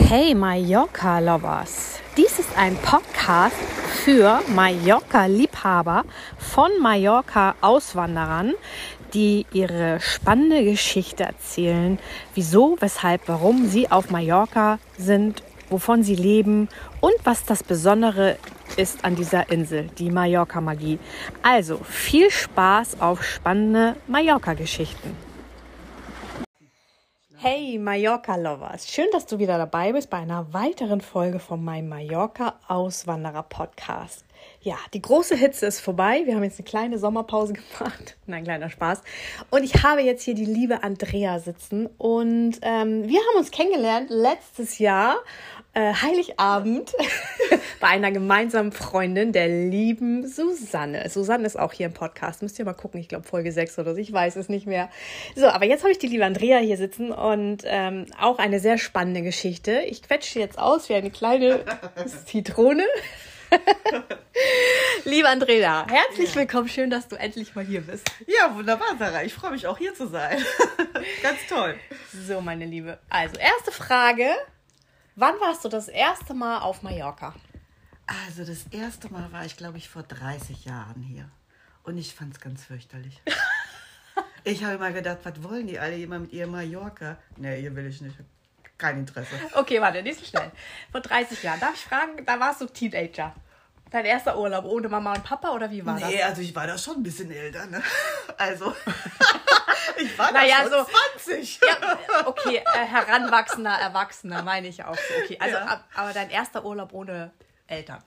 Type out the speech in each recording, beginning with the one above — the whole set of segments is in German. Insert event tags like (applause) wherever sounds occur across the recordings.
Hey Mallorca Lovers! Dies ist ein Podcast für Mallorca-Liebhaber von Mallorca-Auswanderern, die ihre spannende Geschichte erzählen, wieso, weshalb, warum sie auf Mallorca sind, wovon sie leben und was das Besondere ist an dieser Insel, die Mallorca-Magie. Also viel Spaß auf spannende Mallorca-Geschichten. Hey Mallorca Lovers, schön, dass du wieder dabei bist bei einer weiteren Folge von meinem Mallorca Auswanderer Podcast. Ja, die große Hitze ist vorbei. Wir haben jetzt eine kleine Sommerpause (laughs) gemacht. Nein, kleiner Spaß. Und ich habe jetzt hier die liebe Andrea sitzen. Und ähm, wir haben uns kennengelernt letztes Jahr, äh, Heiligabend, (laughs) bei einer gemeinsamen Freundin, der lieben Susanne. Susanne ist auch hier im Podcast. Müsst ihr mal gucken. Ich glaube, Folge 6 oder so. Ich weiß es nicht mehr. So, aber jetzt habe ich die liebe Andrea hier sitzen und ähm, auch eine sehr spannende Geschichte. Ich quetsche jetzt aus wie eine kleine (laughs) Zitrone. (laughs) Liebe Andrea, herzlich ja. willkommen. Schön, dass du endlich mal hier bist. Ja, wunderbar, Sarah. Ich freue mich auch hier zu sein. Ganz toll. So, meine Liebe. Also, erste Frage. Wann warst du das erste Mal auf Mallorca? Also, das erste Mal war ich, glaube ich, vor 30 Jahren hier. Und ich fand es ganz fürchterlich. (laughs) ich habe immer gedacht, was wollen die alle immer mit ihr Mallorca? Nee, hier will ich nicht. Kein Interesse. Okay, warte, nicht so schnell. Vor 30 Jahren. Darf ich fragen, da warst du Teenager. Dein erster Urlaub ohne Mama und Papa oder wie war nee, das? Nee, also ich war da schon ein bisschen älter, ne? Also. (laughs) war naja, da schon so, 20. Ja, okay, äh, heranwachsender Erwachsener, meine ich auch so. Okay, also, ja. ab, aber dein erster Urlaub ohne Eltern.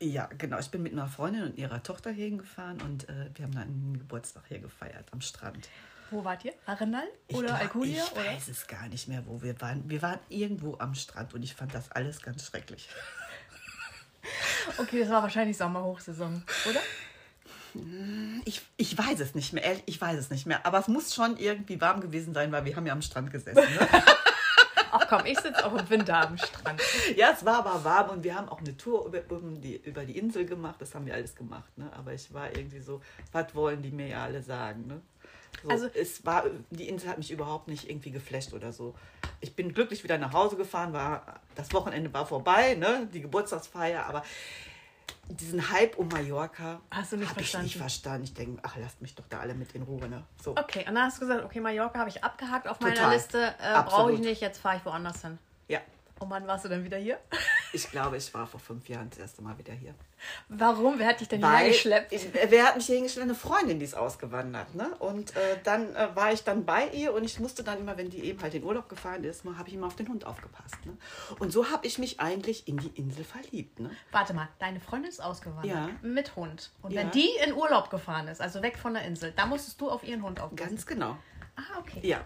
Ja, genau. Ich bin mit einer Freundin und ihrer Tochter hier hingefahren und äh, wir haben dann einen Geburtstag hier gefeiert am Strand. Wo wart ihr? Arenal oder glaub, Alcudia? Ich oder? weiß es gar nicht mehr, wo wir waren. Wir waren irgendwo am Strand und ich fand das alles ganz schrecklich. Okay, das war wahrscheinlich Sommerhochsaison, oder? Ich, ich weiß es nicht mehr, ich weiß es nicht mehr. Aber es muss schon irgendwie warm gewesen sein, weil wir haben ja am Strand gesessen. Ne? (laughs) Ach komm, ich sitze auch im Winter am Strand. Ja, es war aber warm und wir haben auch eine Tour über, um die, über die Insel gemacht. Das haben wir alles gemacht. Ne? Aber ich war irgendwie so, was wollen die mir ja alle sagen? Ne? So, also es war, die Insel hat mich überhaupt nicht irgendwie geflasht oder so. Ich bin glücklich wieder nach Hause gefahren, war, das Wochenende war vorbei, ne? die Geburtstagsfeier, aber diesen Hype um Mallorca hast du nicht verstanden? Ich nicht verstanden. Ich denke, ach, lasst mich doch da alle mit in Ruhe. Ne? So. Okay, und dann hast du gesagt, okay, Mallorca habe ich abgehakt auf meiner Total. Liste, äh, brauche ich nicht, jetzt fahre ich woanders hin. Ja, und wann warst du dann wieder hier? Ich glaube, ich war vor fünf Jahren das erste Mal wieder hier. Warum? Wer hat dich denn hier geschleppt? Wer hat mich hier hingeschleppt? Eine Freundin, die ist ausgewandert. Ne? Und äh, dann äh, war ich dann bei ihr und ich musste dann immer, wenn die eben halt in Urlaub gefahren ist, habe ich immer auf den Hund aufgepasst. Ne? Und so habe ich mich eigentlich in die Insel verliebt. Ne? Warte mal, deine Freundin ist ausgewandert ja. mit Hund. Und ja. wenn die in Urlaub gefahren ist, also weg von der Insel, da musstest du auf ihren Hund aufpassen. Ganz genau. Ah, okay. Ja,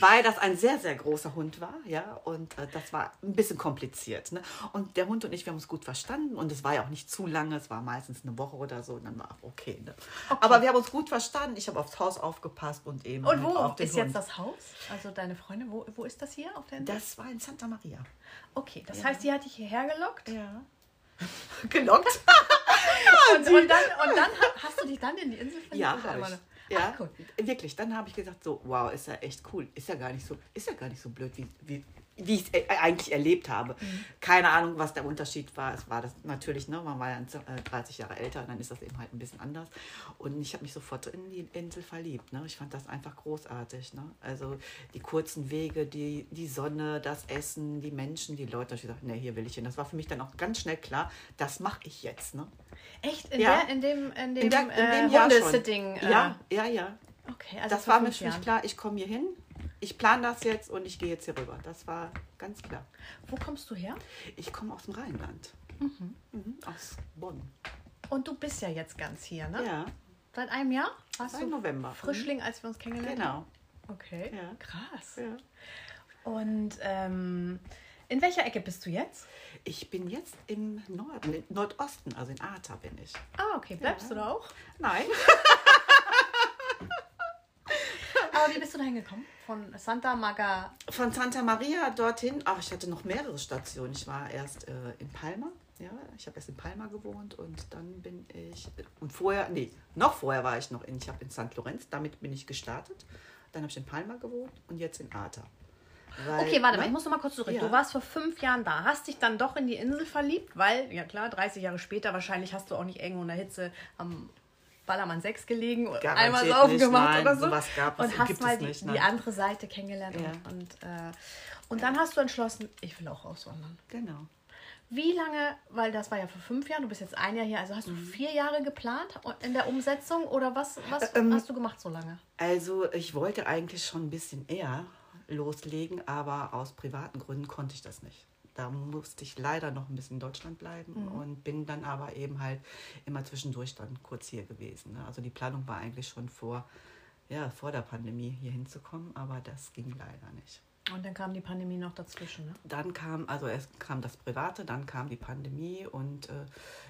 weil das ein sehr, sehr großer Hund war, ja, und äh, das war ein bisschen kompliziert. Ne? Und der Hund und ich, wir haben uns gut verstanden und es war ja auch nicht zu lange, es war meistens eine Woche oder so und dann war auch okay, ne? okay. Aber wir haben uns gut verstanden, ich habe aufs Haus aufgepasst und eben. Und wo auf den ist Hund. jetzt das Haus? Also deine Freundin, wo, wo ist das hier auf der Insel? Das war in Santa Maria. Okay, das ja. heißt, die hat dich hierher gelockt? Ja. (laughs) gelockt? und, (laughs) und, dann, und dann hast du dich dann in die Insel verliebt? Ja, ja, Ach, cool. wirklich. Dann habe ich gesagt, so, wow, ist ja echt cool. Ist ja gar nicht so, ist ja gar nicht so blöd, wie, wie, wie ich es äh, eigentlich erlebt habe. Mhm. Keine Ahnung, was der Unterschied war. Es war das natürlich, ne, man war ja 30 äh, Jahre älter, dann ist das eben halt ein bisschen anders. Und ich habe mich sofort in die Insel verliebt. Ne? Ich fand das einfach großartig. Ne? Also die kurzen Wege, die, die Sonne, das Essen, die Menschen, die Leute. Ich dachte, nee, hier will ich hin. Das war für mich dann auch ganz schnell klar, das mache ich jetzt. Ne? Echt? In, ja. der, in dem, in dem, in der, in dem äh, Hundesitting? Äh. Ja, ja, ja. Okay, also das war mir mich klar, ich komme hier hin, ich plane das jetzt und ich gehe jetzt hier rüber. Das war ganz klar. Wo kommst du her? Ich komme aus dem Rheinland. Mhm. Mhm, aus Bonn. Und du bist ja jetzt ganz hier, ne? Ja. Seit einem Jahr? Warst Seit November. Frischling, als wir uns kennengelernt genau. haben? Genau. Okay, ja. krass. Ja. Und ähm, in welcher Ecke bist du jetzt? Ich bin jetzt im Norden, im Nordosten, also in Arta bin ich. Ah, okay. Bleibst ja. du da auch? Nein. (laughs) Aber wie bist du da hingekommen? Von Santa Maga? Von Santa Maria dorthin. Ach, ich hatte noch mehrere Stationen. Ich war erst äh, in Palma. Ja, ich habe erst in Palma gewohnt und dann bin ich und vorher, nee, noch vorher war ich noch in, ich habe in St. Lorenz, damit bin ich gestartet. Dann habe ich in Palma gewohnt und jetzt in Arta. Weil, okay, warte ne? mal, ich muss noch mal kurz zurück. Ja. Du warst vor fünf Jahren da, hast dich dann doch in die Insel verliebt, weil, ja klar, 30 Jahre später wahrscheinlich hast du auch nicht eng in der Hitze am Ballermann 6 gelegen und einmal saufen gemacht oder so. Sowas gab es, und hast mal die, nicht, die, andere Seite kennengelernt. Ja. Und, und, äh, und dann hast du entschlossen, ich will auch auswandern. Genau. Wie lange, weil das war ja vor fünf Jahren, du bist jetzt ein Jahr hier, also hast du mhm. vier Jahre geplant in der Umsetzung oder was, was ähm, hast du gemacht so lange? Also ich wollte eigentlich schon ein bisschen eher loslegen, aber aus privaten Gründen konnte ich das nicht. Da musste ich leider noch ein bisschen in Deutschland bleiben mhm. und bin dann aber eben halt immer zwischendurch dann kurz hier gewesen. Ne? Also die Planung war eigentlich schon vor, ja, vor der Pandemie hier hinzukommen, aber das ging leider nicht. Und dann kam die Pandemie noch dazwischen, ne? Dann kam, also erst kam das Private, dann kam die Pandemie und äh,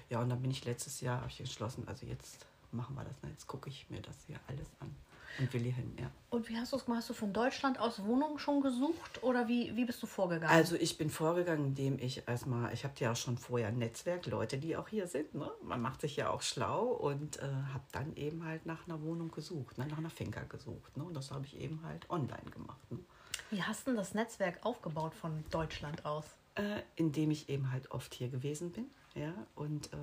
ja, und dann bin ich letztes Jahr, habe ich entschlossen, also jetzt machen wir das, ne? jetzt gucke ich mir das hier alles an und will hier hin, ja. Und wie hast du es gemacht? Hast du von Deutschland aus Wohnungen schon gesucht oder wie, wie bist du vorgegangen? Also ich bin vorgegangen, indem ich erstmal, ich habe ja auch schon vorher ein Netzwerk, Leute, die auch hier sind, ne? Man macht sich ja auch schlau und äh, habe dann eben halt nach einer Wohnung gesucht, ne? nach einer Finca gesucht, ne? Und das habe ich eben halt online gemacht, ne? Wie hast du das Netzwerk aufgebaut von Deutschland aus? Äh, indem ich eben halt oft hier gewesen bin, ja, und äh,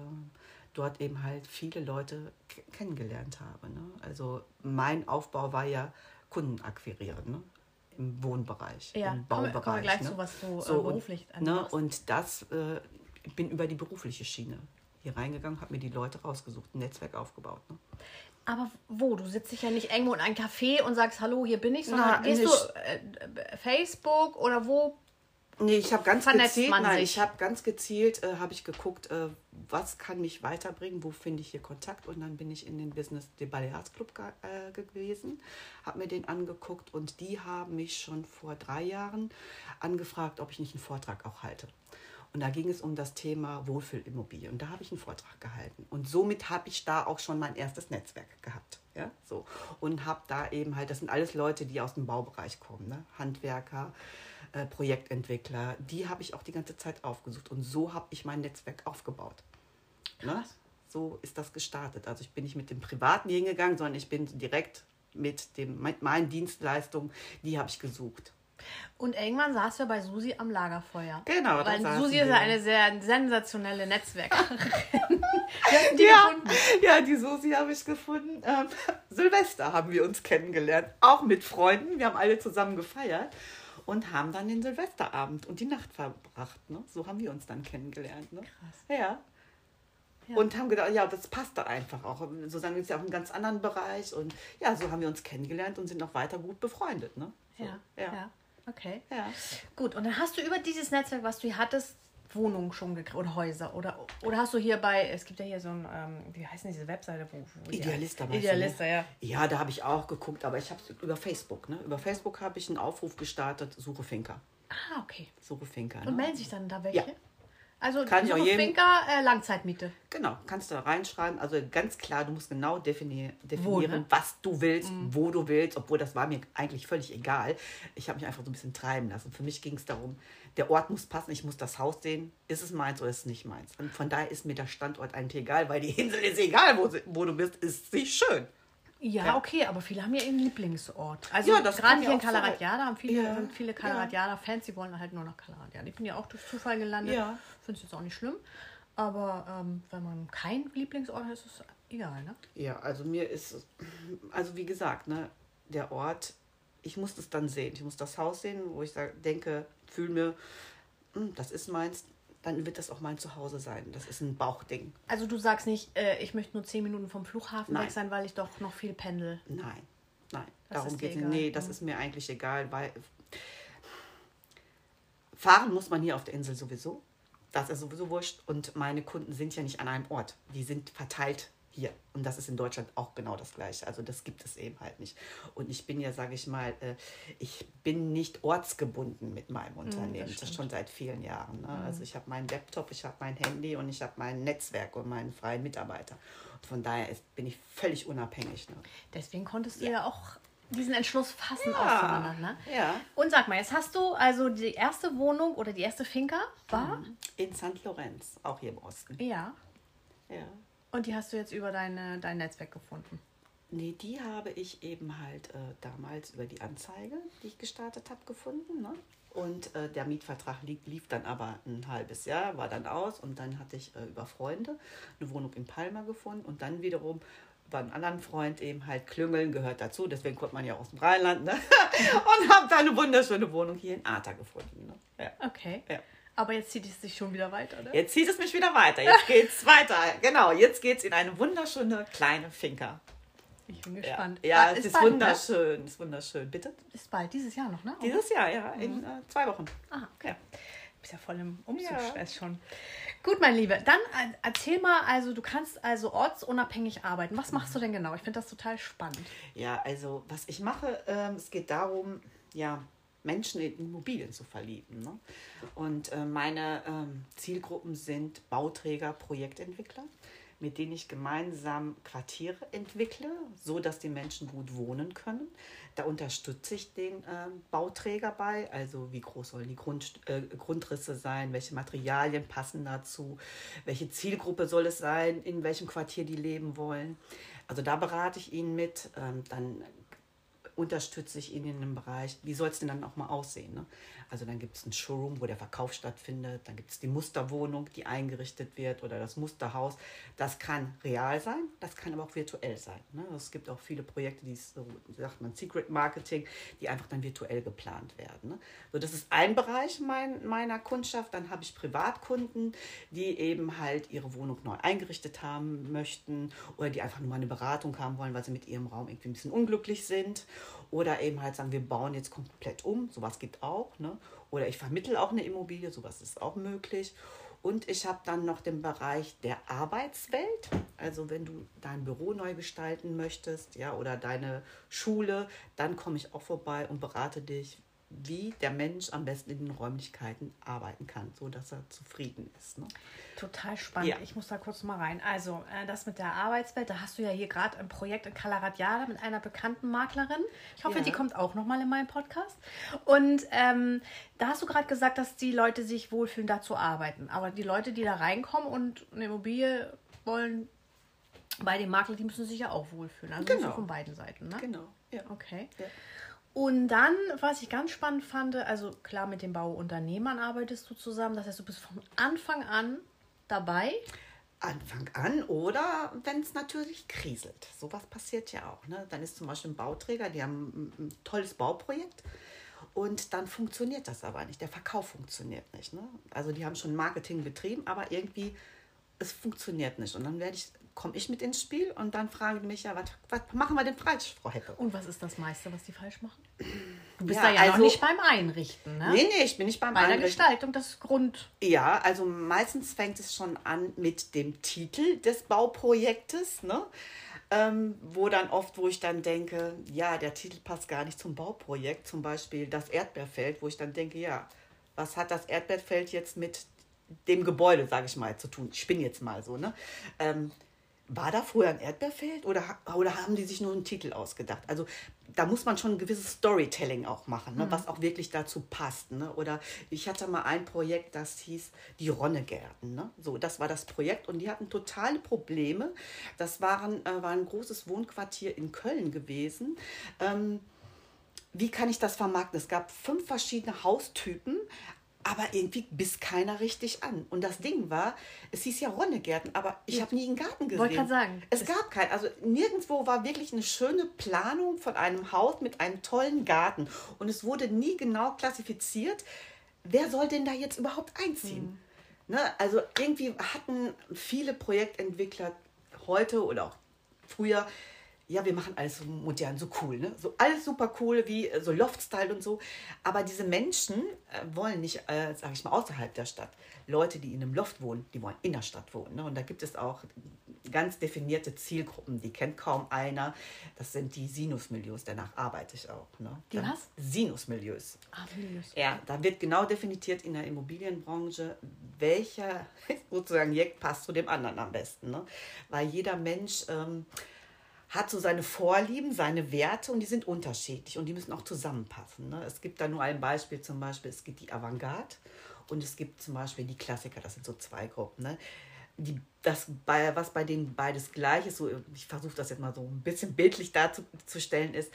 dort eben halt viele Leute kennengelernt habe. Ne? Also mein Aufbau war ja Kunden akquirieren, ne? im Wohnbereich, ja, im Baubereich. Kommen wir gleich ne? zu, was du so, äh, beruflich und, ne? und das äh, bin über die berufliche Schiene hier reingegangen, habe mir die Leute rausgesucht, ein Netzwerk aufgebaut. Ne? Aber wo? Du sitzt dich ja nicht irgendwo in einem Café und sagst, hallo, hier bin ich, sondern Na, gehst du äh, Facebook oder wo? Nee, ich habe ganz gezielt, nein, ich habe ganz gezielt, äh, habe ich geguckt, äh, was kann mich weiterbringen, wo finde ich hier Kontakt und dann bin ich in den Business de Balears Club äh, gewesen, habe mir den angeguckt und die haben mich schon vor drei Jahren angefragt, ob ich nicht einen Vortrag auch halte. Und da ging es um das Thema Wohlfühlimmobilie. Und da habe ich einen Vortrag gehalten. Und somit habe ich da auch schon mein erstes Netzwerk gehabt. Ja, so. Und habe da eben halt, das sind alles Leute, die aus dem Baubereich kommen, ne? Handwerker, äh, Projektentwickler. Die habe ich auch die ganze Zeit aufgesucht. Und so habe ich mein Netzwerk aufgebaut. Ne? So ist das gestartet. Also ich bin nicht mit dem Privaten hingegangen, sondern ich bin direkt mit, dem, mit meinen Dienstleistungen, die habe ich gesucht. Und irgendwann saß wir bei Susi am Lagerfeuer. Genau. Weil Susi ist ja eine sehr sensationelle Netzwerkerin. (laughs) die ja, ja, die Susi habe ich gefunden. Ähm, (laughs) Silvester haben wir uns kennengelernt, auch mit Freunden. Wir haben alle zusammen gefeiert und haben dann den Silvesterabend und die Nacht verbracht. Ne? So haben wir uns dann kennengelernt. Ne? Krass. Ja. Ja. Und haben gedacht, ja, das passt da einfach auch. Sozusagen ist ja auch einen ganz anderen Bereich. Und ja, so haben wir uns kennengelernt und sind auch weiter gut befreundet. Ne? So, ja, ja. ja. Okay. Ja. Gut, und dann hast du über dieses Netzwerk, was du hattest, Wohnungen schon gekriegt oder Häuser oder oder hast du hier bei es gibt ja hier so ein ähm, wie heißt denn diese Webseite wo, wo Idealista ja, Idealista ja. Ja da habe ich auch geguckt aber ich habe über Facebook ne? Über Facebook habe ich einen Aufruf gestartet Suche Finker. Ah okay. Suche Finker ne? und melden sich dann da welche? Ja. Also Kann ich auch jedem, Finker, äh, Langzeitmiete. Genau, kannst du reinschreiben. Also ganz klar, du musst genau definier, definieren, wo, ne? was du willst, mhm. wo du willst, obwohl das war mir eigentlich völlig egal. Ich habe mich einfach so ein bisschen treiben lassen. Für mich ging es darum, der Ort muss passen, ich muss das Haus sehen. Ist es meins oder ist es nicht meins? Und von daher ist mir der Standort eigentlich egal, weil die Insel ist egal, wo, wo du bist, ist sie schön. Ja, ja, okay, aber viele haben ja ihren Lieblingsort. Also ja, gerade hier in Kalaratjada haben viele, ja. sind viele Kalaratjada-Fans, die wollen halt nur nach Kalaratjada. Ich bin ja auch durch Zufall gelandet. Ja. Finde es jetzt auch nicht schlimm. Aber ähm, wenn man kein Lieblingsort hat, ist es egal, ne? Ja, also mir ist, also wie gesagt, ne, der Ort, ich muss das dann sehen. Ich muss das Haus sehen, wo ich denke, fühle mir, hm, das ist meins, dann wird das auch mein Zuhause sein. Das ist ein Bauchding. Also du sagst nicht, äh, ich möchte nur zehn Minuten vom Flughafen nein. weg sein, weil ich doch noch viel pendel. Nein, nein. Das Darum geht es. Nee, das mhm. ist mir eigentlich egal, weil fahren muss man hier auf der Insel sowieso. Das ist sowieso wurscht. Und meine Kunden sind ja nicht an einem Ort. Die sind verteilt hier. Und das ist in Deutschland auch genau das Gleiche. Also das gibt es eben halt nicht. Und ich bin ja, sage ich mal, äh, ich bin nicht ortsgebunden mit meinem hm, Unternehmen. Das, schon seit vielen Jahren. Ne? Mhm. Also ich habe meinen Laptop, ich habe mein Handy und ich habe mein Netzwerk und meinen freien Mitarbeiter. Und von daher ist, bin ich völlig unabhängig. Ne? Deswegen konntest du ja, ja auch diesen Entschluss fassen, ja. Ne? Ja. Und sag mal, jetzt hast du also die erste Wohnung oder die erste Finca war? In St. Lorenz, auch hier im Osten. Ja. Ja. Und die hast du jetzt über deine, dein Netzwerk gefunden? Nee, die habe ich eben halt äh, damals über die Anzeige, die ich gestartet habe, gefunden. Ne? Und äh, der Mietvertrag lief, lief, dann aber ein halbes Jahr, war dann aus. Und dann hatte ich äh, über Freunde eine Wohnung in Palma gefunden. Und dann wiederum über einen anderen Freund eben halt Klüngeln gehört dazu. Deswegen kommt man ja aus dem Rheinland. Ne? (laughs) und habe dann eine wunderschöne Wohnung hier in Arta gefunden. Ne? Ja. Okay. Ja. Aber jetzt zieht es sich schon wieder weiter, ne? Jetzt zieht es mich wieder weiter. Jetzt geht es (laughs) weiter. Genau, jetzt geht es in eine wunderschöne kleine Finca. Ich bin gespannt. Ja, ja es ist, ist bald, ne? wunderschön. Ne? ist wunderschön. Bitte? Ist bald, dieses Jahr noch, ne? Dieses Jahr, ja. In mhm. äh, zwei Wochen. Ah, okay. Ja. Du bist ja voll im Umzugsstress ja. schon. Gut, mein Lieber, dann äh, erzähl mal, also du kannst also ortsunabhängig arbeiten. Was machst du denn genau? Ich finde das total spannend. Ja, also was ich mache, ähm, es geht darum, ja, Menschen in Immobilien zu verlieben. Ne? Und äh, meine ähm, Zielgruppen sind Bauträger, Projektentwickler mit denen ich gemeinsam Quartiere entwickle, so dass die Menschen gut wohnen können. Da unterstütze ich den äh, Bauträger bei, also wie groß sollen die Grund, äh, Grundrisse sein, welche Materialien passen dazu, welche Zielgruppe soll es sein, in welchem Quartier die leben wollen. Also da berate ich ihn mit. Ähm, dann unterstütze ich ihn in einem Bereich, wie soll es denn dann auch mal aussehen? Ne? Also dann gibt es ein Showroom, wo der Verkauf stattfindet, dann gibt es die Musterwohnung, die eingerichtet wird oder das Musterhaus. Das kann real sein, das kann aber auch virtuell sein. Ne? Es gibt auch viele Projekte, die so sagt man Secret Marketing, die einfach dann virtuell geplant werden. Ne? So, das ist ein Bereich mein, meiner Kundschaft. Dann habe ich Privatkunden, die eben halt ihre Wohnung neu eingerichtet haben möchten oder die einfach nur mal eine Beratung haben wollen, weil sie mit ihrem Raum irgendwie ein bisschen unglücklich sind oder eben halt sagen, wir bauen jetzt komplett um, sowas gibt auch. Ne? Oder ich vermittle auch eine Immobilie, sowas ist auch möglich. Und ich habe dann noch den Bereich der Arbeitswelt. Also wenn du dein Büro neu gestalten möchtest, ja, oder deine Schule, dann komme ich auch vorbei und berate dich, wie der Mensch am besten in den Räumlichkeiten arbeiten kann, so dass er zufrieden ist. Ne? Total spannend. Ja. Ich muss da kurz mal rein. Also äh, das mit der Arbeitswelt, da hast du ja hier gerade ein Projekt in Kalaratjada mit einer bekannten Maklerin. Ich hoffe, ja. die kommt auch noch mal in meinen Podcast. Und ähm, da hast du gerade gesagt, dass die Leute sich wohlfühlen, da zu arbeiten. Aber die Leute, die da reinkommen und eine Immobilie wollen bei dem Makler, die müssen sich ja auch wohlfühlen. Also genau. von beiden Seiten. Ne? Genau. Ja. Okay. Ja. Und dann, was ich ganz spannend fand, also klar, mit den Bauunternehmern arbeitest du zusammen. Das heißt, du bist von Anfang an dabei. Anfang an oder wenn es natürlich kriselt. Sowas passiert ja auch. Ne? Dann ist zum Beispiel ein Bauträger, die haben ein tolles Bauprojekt und dann funktioniert das aber nicht. Der Verkauf funktioniert nicht. Ne? Also die haben schon Marketing betrieben, aber irgendwie es funktioniert nicht. Und dann werde ich komme ich mit ins Spiel und dann fragen die mich, ja, was, was machen wir denn falsch, Frau Heppe? Und was ist das meiste, was die falsch machen? Du bist ja, da ja also, noch nicht beim Einrichten, ne? Nee, nee, ich bin nicht beim Bei Einrichten. Bei der Gestaltung, das Grund. Ja, also meistens fängt es schon an mit dem Titel des Bauprojektes, ne? Ähm, wo dann oft, wo ich dann denke, ja, der Titel passt gar nicht zum Bauprojekt, zum Beispiel das Erdbeerfeld, wo ich dann denke, ja, was hat das Erdbeerfeld jetzt mit dem Gebäude, sage ich mal, zu tun? Ich bin jetzt mal so, ne? Ähm, war da früher ein Erdbeerfeld oder, oder haben die sich nur einen Titel ausgedacht? Also da muss man schon ein gewisses Storytelling auch machen, ne, mhm. was auch wirklich dazu passt. Ne? Oder ich hatte mal ein Projekt, das hieß die Ronnegärten. Ne? So, das war das Projekt und die hatten totale Probleme. Das waren, äh, war ein großes Wohnquartier in Köln gewesen. Ähm, wie kann ich das vermarkten? Es gab fünf verschiedene Haustypen, aber irgendwie biss keiner richtig an. Und das Ding war, es hieß ja Ronnegärten, aber ich habe nie einen Garten gesehen. Wollte sagen. Es, es gab keinen. Also nirgendwo war wirklich eine schöne Planung von einem Haus mit einem tollen Garten. Und es wurde nie genau klassifiziert, wer soll denn da jetzt überhaupt einziehen. Mhm. Ne? Also irgendwie hatten viele Projektentwickler heute oder auch früher ja, wir machen alles so modern, so cool, ne? So alles super cool, wie äh, so Loft-Style und so. Aber diese Menschen äh, wollen nicht, äh, sage ich mal, außerhalb der Stadt. Leute, die in einem Loft wohnen, die wollen in der Stadt wohnen. Ne? Und da gibt es auch ganz definierte Zielgruppen, die kennt kaum einer. Das sind die Sinusmilieus, danach arbeite ich auch. Ne? Die was? Sinusmilieus. Ah, Milieus. Ja, da wird genau definiert in der Immobilienbranche, welcher (laughs) sozusagen Jack passt zu dem anderen am besten. Ne? Weil jeder Mensch... Ähm, hat so seine Vorlieben, seine Werte und die sind unterschiedlich und die müssen auch zusammenpassen. Ne? Es gibt da nur ein Beispiel, zum Beispiel, es gibt die Avantgarde und es gibt zum Beispiel die Klassiker, das sind so zwei Gruppen. Ne? die, das, bei, was bei denen beides gleich ist, so, ich versuche das jetzt mal so ein bisschen bildlich darzustellen, ist,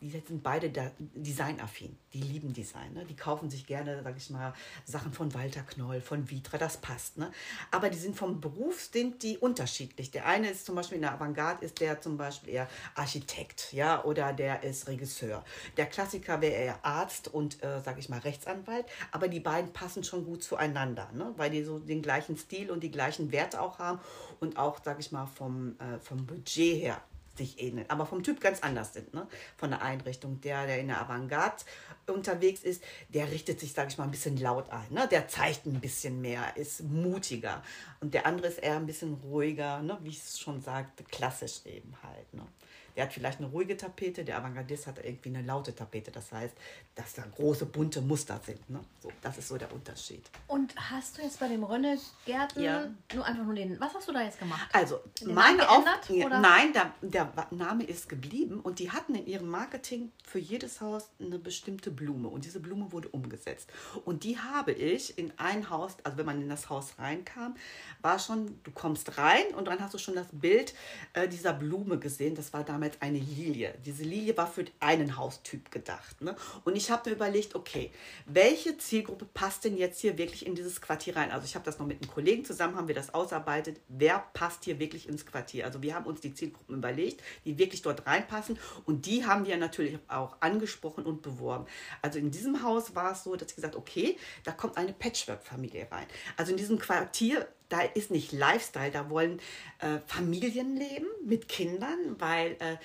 die sind beide designaffin. Die lieben Design. Ne? Die kaufen sich gerne, sag ich mal, Sachen von Walter Knoll, von Vitra, das passt. Ne? Aber die sind vom Beruf sind die unterschiedlich. Der eine ist zum Beispiel in der Avantgarde, ist der zum Beispiel eher Architekt, ja, oder der ist Regisseur. Der Klassiker wäre eher Arzt und, äh, sag ich mal, Rechtsanwalt. Aber die beiden passen schon gut zueinander, ne? weil die so den gleichen Stil und die gleichen Werte auch haben und auch, sag ich mal, vom, äh, vom Budget her sich ähneln, aber vom Typ ganz anders sind, ne? von der Einrichtung. Der, der in der Avantgarde unterwegs ist, der richtet sich, sage ich mal, ein bisschen laut ein. Ne? Der zeigt ein bisschen mehr, ist mutiger. Und der andere ist eher ein bisschen ruhiger, ne? wie ich es schon sagte, klassisch eben halt. Ne? Der hat vielleicht eine ruhige Tapete, der Avantgardist hat irgendwie eine laute Tapete. Das heißt, dass da große bunte Muster sind. Ne? So, das ist so der Unterschied. Und hast du jetzt bei dem Rönne Gärten ja. nur einfach nur den, was hast du da jetzt gemacht? Also, meine Auf oder? Nein, der, der Name ist geblieben und die hatten in ihrem Marketing für jedes Haus eine bestimmte Blume und diese Blume wurde umgesetzt. Und die habe ich in ein Haus, also wenn man in das Haus reinkam, war schon, du kommst rein und dann hast du schon das Bild äh, dieser Blume gesehen. Das war damals eine Lilie. Diese Lilie war für einen Haustyp gedacht. Ne? Und ich habe mir überlegt, okay, welche Zielgruppe passt denn jetzt hier wirklich in dieses Quartier rein? Also ich habe das noch mit einem Kollegen zusammen, haben wir das ausarbeitet. Wer passt hier wirklich ins Quartier? Also wir haben uns die Zielgruppen überlegt, die wirklich dort reinpassen. Und die haben wir natürlich auch angesprochen und beworben. Also in diesem Haus war es so, dass ich gesagt okay, da kommt eine Patchwork-Familie rein. Also in diesem Quartier da ist nicht Lifestyle, da wollen äh, Familien leben mit Kindern, weil äh,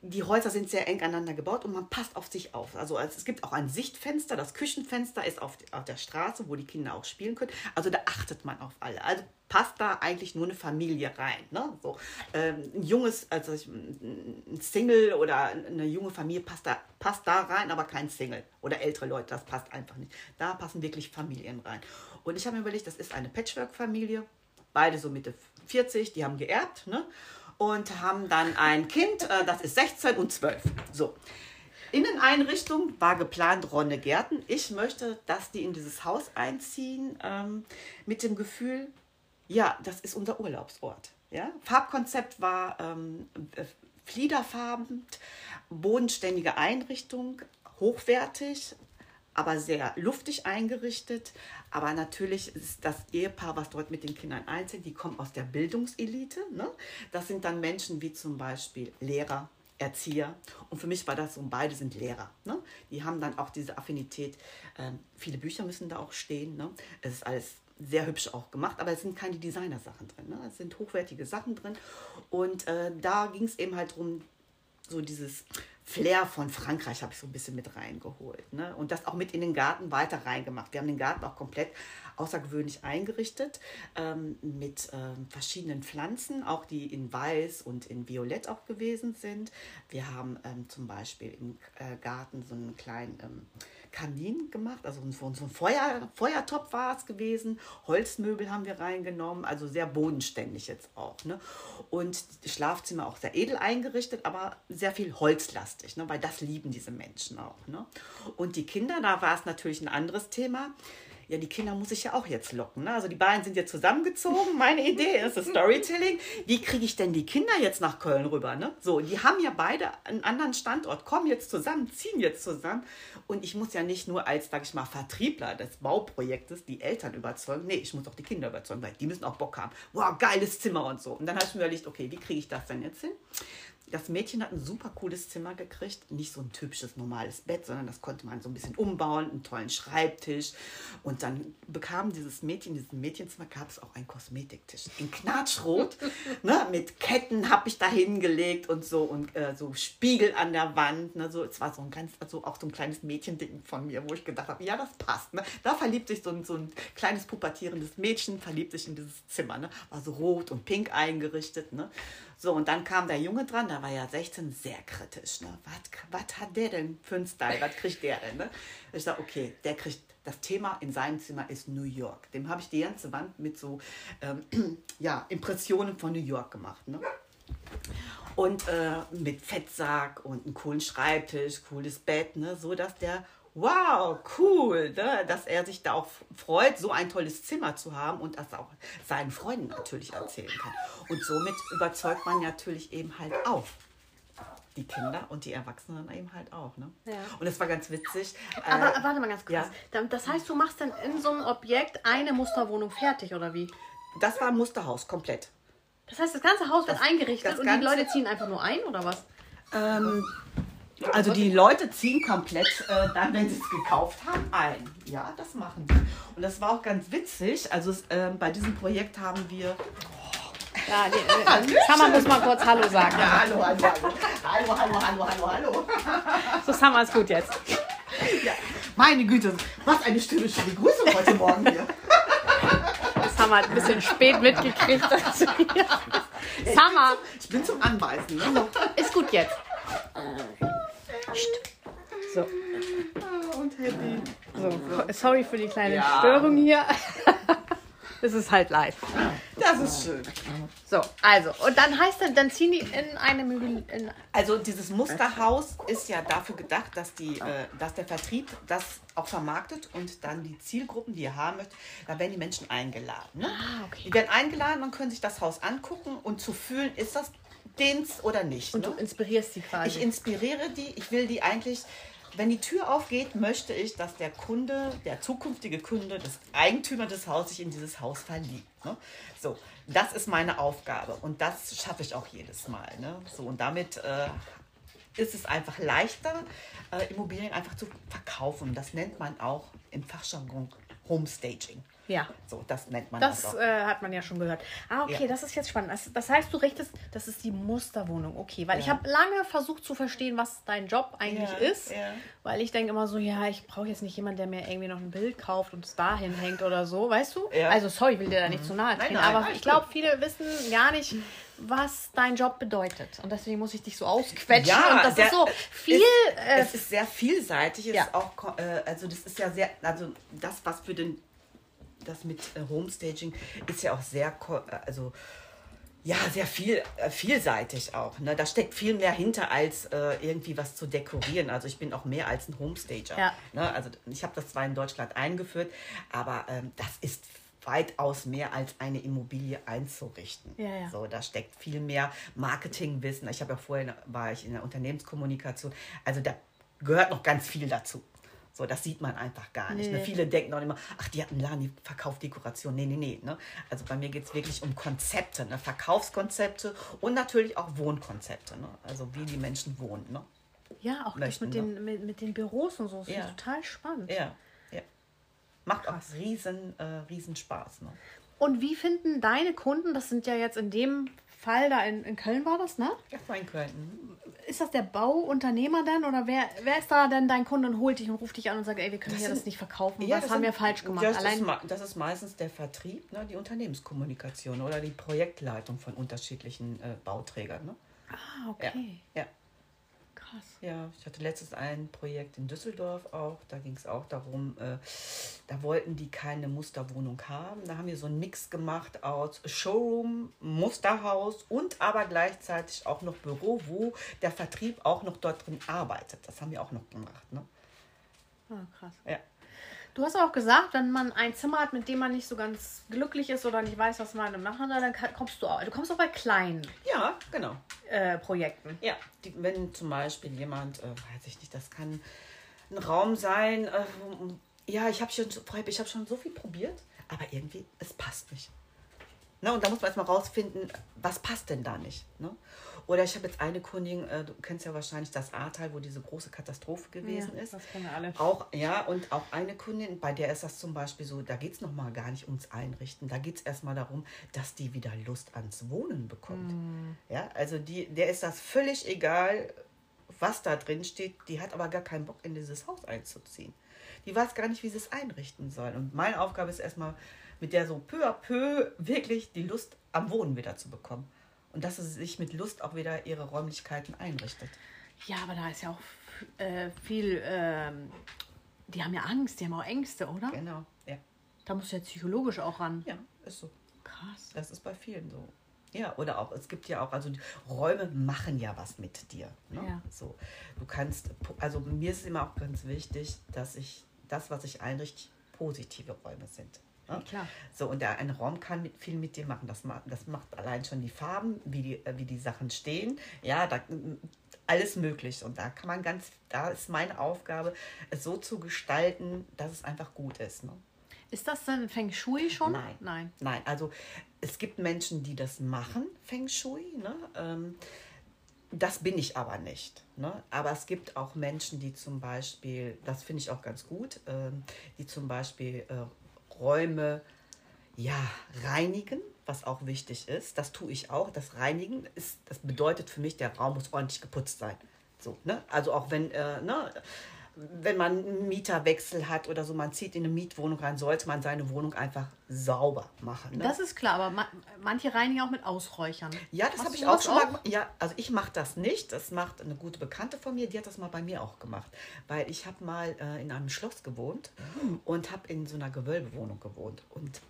die Häuser sind sehr eng aneinander gebaut und man passt auf sich auf. Also es gibt auch ein Sichtfenster, das Küchenfenster ist auf, auf der Straße, wo die Kinder auch spielen können. Also da achtet man auf alle. Also passt da eigentlich nur eine Familie rein. Ne? So, ähm, ein junges, also ein Single oder eine junge Familie passt da, passt da rein, aber kein Single. Oder ältere Leute, das passt einfach nicht. Da passen wirklich Familien rein. Und ich habe mir überlegt, das ist eine Patchwork-Familie, beide so Mitte 40, die haben geerbt ne? Und haben dann ein Kind, äh, das ist 16 und 12. So. Inneneinrichtung war geplant Ronne Gärten. Ich möchte, dass die in dieses Haus einziehen ähm, mit dem Gefühl, ja, das ist unser Urlaubsort. Ja? Farbkonzept war ähm, fliederfarben, bodenständige Einrichtung, hochwertig, aber sehr luftig eingerichtet. Aber natürlich ist das Ehepaar, was dort mit den Kindern einzieht, die kommen aus der Bildungselite. Ne? Das sind dann Menschen wie zum Beispiel Lehrer, Erzieher. Und für mich war das so, beide sind Lehrer. Ne? Die haben dann auch diese Affinität. Ähm, viele Bücher müssen da auch stehen. Ne? Es ist alles sehr hübsch auch gemacht, aber es sind keine Designer-Sachen drin. Ne? Es sind hochwertige Sachen drin. Und äh, da ging es eben halt darum, so dieses Flair von Frankreich habe ich so ein bisschen mit reingeholt. Ne? Und das auch mit in den Garten weiter reingemacht. Wir haben den Garten auch komplett außergewöhnlich eingerichtet ähm, mit ähm, verschiedenen Pflanzen, auch die in Weiß und in Violett auch gewesen sind. Wir haben ähm, zum Beispiel im äh, Garten so einen kleinen ähm, Kamin gemacht, also so, ein Feuer, Feuertopf war es gewesen. Holzmöbel haben wir reingenommen, also sehr bodenständig jetzt auch. Ne? Und Schlafzimmer auch sehr edel eingerichtet, aber sehr viel holzlastig, ne? weil das lieben diese Menschen auch. Ne? Und die Kinder, da war es natürlich ein anderes Thema ja, die Kinder muss ich ja auch jetzt locken. Ne? Also die beiden sind jetzt zusammengezogen. Meine Idee ist das Storytelling. Wie kriege ich denn die Kinder jetzt nach Köln rüber? Ne? So, die haben ja beide einen anderen Standort, kommen jetzt zusammen, ziehen jetzt zusammen. Und ich muss ja nicht nur als, sag ich mal, Vertriebler des Bauprojektes die Eltern überzeugen. Nee, ich muss auch die Kinder überzeugen, weil die müssen auch Bock haben. Wow, geiles Zimmer und so. Und dann habe ich mir überlegt, okay, wie kriege ich das denn jetzt hin? Das Mädchen hat ein super cooles Zimmer gekriegt. Nicht so ein typisches normales Bett, sondern das konnte man so ein bisschen umbauen, einen tollen Schreibtisch. Und dann bekam dieses Mädchen, in diesem Mädchenzimmer gab es auch einen Kosmetiktisch. In Knatschrot, (laughs) ne, mit Ketten habe ich da hingelegt und so und äh, so Spiegel an der Wand. Ne, so, es war so ein ganz, also auch so ein kleines Mädchending von mir, wo ich gedacht habe, ja, das passt. Ne? Da verliebt sich so ein, so ein kleines pubertierendes Mädchen, verliebt sich in dieses Zimmer. Ne? War so rot und pink eingerichtet. Ne? So, und dann kam der Junge dran, da war ja 16, sehr kritisch. Ne? Was hat der denn für einen Style? Was kriegt der denn? Ne? Ich sage, okay, der kriegt, das Thema in seinem Zimmer ist New York. Dem habe ich die ganze Wand mit so ähm, (clears throat) ja, Impressionen von New York gemacht. Ne? Und äh, mit Fettsack und einem coolen Schreibtisch, cooles Bett, ne? so dass der wow, cool, ne? dass er sich da auch freut, so ein tolles Zimmer zu haben und das auch seinen Freunden natürlich erzählen kann. Und somit überzeugt man natürlich eben halt auch die Kinder und die Erwachsenen eben halt auch. Ne? Ja. Und das war ganz witzig. Aber äh, warte mal ganz kurz. Ja. Das heißt, du machst dann in so einem Objekt eine Musterwohnung fertig oder wie? Das war ein Musterhaus komplett. Das heißt, das ganze Haus das, wird eingerichtet und die Leute ziehen einfach nur ein oder was? Ähm, also die Leute ziehen komplett äh, dann, wenn sie es gekauft haben, ein. Ja, das machen die. Und das war auch ganz witzig. Also äh, bei diesem Projekt haben wir. Ja, die, äh, (laughs) Summer muss mal kurz Hallo sagen. Ja, hallo, hallo, hallo. Hallo, hallo, hallo, hallo, hallo. (laughs) So, Summer ist gut jetzt. Ja, meine Güte, was eine stürmische Begrüßung heute Morgen hier. Das haben wir ein bisschen spät mitgekriegt. (laughs) Summer. Ich bin zum Anbeißen. Ne? Ist gut jetzt. So. Und happy. So, sorry für die kleine ja. Störung hier. (laughs) Es ist halt live. Das ist schön. So, also, und dann heißt dann, dann ziehen die in eine Möbel. Also dieses Musterhaus ist ja dafür gedacht, dass, die, äh, dass der Vertrieb das auch vermarktet und dann die Zielgruppen, die ihr haben möchtet, da werden die Menschen eingeladen. Ne? Ah, okay. Die werden eingeladen, man können sich das Haus angucken und zu fühlen, ist das dens oder nicht. Und ne? du inspirierst sie quasi. Ich inspiriere die, ich will die eigentlich, wenn die Tür aufgeht, möchte ich, dass der Kunde, der zukünftige Kunde, das Eigentümer des Hauses sich in dieses Haus verliebt. Ne? So, das ist meine Aufgabe und das schaffe ich auch jedes Mal. Ne? So, und damit äh, ist es einfach leichter, äh, Immobilien einfach zu verkaufen. Das nennt man auch im Fachjargon Homestaging. Ja. So, das nennt man das. Das äh, hat man ja schon gehört. Ah, okay, ja. das ist jetzt spannend. Das, das, heißt, du richtest, das ist die Musterwohnung. Okay, weil ja. ich habe lange versucht zu verstehen, was dein Job eigentlich ja, ist. Weil ich denke immer so, ja, ich brauche jetzt nicht jemanden, der mir irgendwie noch ein Bild kauft und es dahin hängt oder so, weißt du? Also, sorry, ich will dir da nicht mhm. zu nahe treten. Nein, nein, aber nein, ich glaube, viele wissen gar nicht, was dein Job bedeutet. Und deswegen muss ich dich so ausquetschen. Ja, und das der, ist so viel. Ist, äh, es ist sehr vielseitig. Ja. auch, äh, also das ist ja sehr, also das, was für den das mit äh, Homestaging ist ja auch sehr, also ja, sehr viel, äh, vielseitig auch. Ne? Da steckt viel mehr hinter, als äh, irgendwie was zu dekorieren. Also ich bin auch mehr als ein Homestager. Ja. Ne? Also ich habe das zwar in Deutschland eingeführt, aber ähm, das ist weitaus mehr als eine Immobilie einzurichten. Ja, ja. So, da steckt viel mehr Marketingwissen. Ich habe ja vorher war ich in der Unternehmenskommunikation. Also da gehört noch ganz viel dazu. So, das sieht man einfach gar nicht. Ne? Nee. Ne? Viele denken auch immer, ach, die hat einen Laden, die verkauft Dekoration. Nee, nee, nee. Ne? Also bei mir geht es wirklich um Konzepte, ne? Verkaufskonzepte und natürlich auch Wohnkonzepte. Ne? Also wie die Menschen wohnen. Ne? Ja, auch Möchten, mit, ne? den, mit, mit den Büros und so. Das ja. ist total spannend. Ja, ja. Macht Krass. auch riesen, äh, riesen Spaß. Ne? Und wie finden deine Kunden, das sind ja jetzt in dem Fall da in, in Köln war das, ne? Ja, war in Köln. Ist das der Bauunternehmer denn oder wer, wer ist da denn dein Kunde und holt dich und ruft dich an und sagt, ey, wir können das hier sind, das nicht verkaufen, ja, was haben sind, wir falsch gemacht? Das, Allein ist, das ist meistens der Vertrieb, ne, die Unternehmenskommunikation oder die Projektleitung von unterschiedlichen äh, Bauträgern. Ne? Ah, okay. Ja, ja. Krass. Ja, ich hatte letztens ein Projekt in Düsseldorf auch. Da ging es auch darum, äh, da wollten die keine Musterwohnung haben. Da haben wir so einen Mix gemacht aus Showroom, Musterhaus und aber gleichzeitig auch noch Büro, wo der Vertrieb auch noch dort drin arbeitet. Das haben wir auch noch gemacht. Ne? Ah, krass. Ja. Du hast auch gesagt, wenn man ein Zimmer hat, mit dem man nicht so ganz glücklich ist oder nicht weiß, was man machen soll, dann kommst du auch. Du kommst auch bei kleinen. Ja, genau. Äh, Projekten. Ja, die, wenn zum Beispiel jemand, äh, weiß ich nicht, das kann ein Raum sein. Äh, ja, ich habe schon, ich habe schon so viel probiert, aber irgendwie es passt nicht. Ne, und da muss man erstmal rausfinden, was passt denn da nicht. Ne? Oder ich habe jetzt eine Kundin, äh, du kennst ja wahrscheinlich das Ahrtal, wo diese große Katastrophe gewesen ja, ist. Das kennen alle. Auch, ja, und auch eine Kundin, bei der ist das zum Beispiel so, da geht es nochmal gar nicht ums Einrichten. Da geht es erstmal darum, dass die wieder Lust ans Wohnen bekommt. Mhm. Ja, also die, der ist das völlig egal, was da drin steht. Die hat aber gar keinen Bock, in dieses Haus einzuziehen. Die weiß gar nicht, wie sie es einrichten soll. Und meine Aufgabe ist erstmal, mit der so peu à peu wirklich die Lust am Wohnen wieder zu bekommen und dass sie sich mit Lust auch wieder ihre Räumlichkeiten einrichtet. Ja, aber da ist ja auch äh, viel, ähm, die haben ja Angst, die haben auch Ängste, oder? Genau, ja. Da musst du ja psychologisch auch ran. Ja, ist so. Krass. Das ist bei vielen so. Ja, oder auch, es gibt ja auch, also Räume machen ja was mit dir. Ne? Ja. So, du kannst, also mir ist es immer auch ganz wichtig, dass ich das, was ich einrichte, positive Räume sind. Ne? Klar. So, und der, ein Raum kann mit, viel mit dir machen. Das, das macht allein schon die Farben, wie die, äh, wie die Sachen stehen. Ja, da, alles möglich. Und da kann man ganz, da ist meine Aufgabe, es so zu gestalten, dass es einfach gut ist. Ne? Ist das dann Feng Shui schon? Nein. Nein. Nein, also es gibt Menschen, die das machen, Feng Shui. Ne? Ähm, das bin ich aber nicht. Ne? Aber es gibt auch Menschen, die zum Beispiel, das finde ich auch ganz gut, ähm, die zum Beispiel äh, Räume ja, reinigen, was auch wichtig ist. Das tue ich auch. Das Reinigen ist, das bedeutet für mich, der Raum muss ordentlich geputzt sein. So, ne? Also auch wenn, äh, ne, wenn man einen Mieterwechsel hat oder so, man zieht in eine Mietwohnung rein, sollte man seine Wohnung einfach sauber machen. Ne? Das ist klar, aber ma manche reinigen auch mit Ausräuchern. Ja, das habe ich auch schon auch? mal. Ja, also ich mache das nicht. Das macht eine gute Bekannte von mir, die hat das mal bei mir auch gemacht. Weil ich habe mal äh, in einem Schloss gewohnt mhm. und habe in so einer Gewölbewohnung gewohnt. Und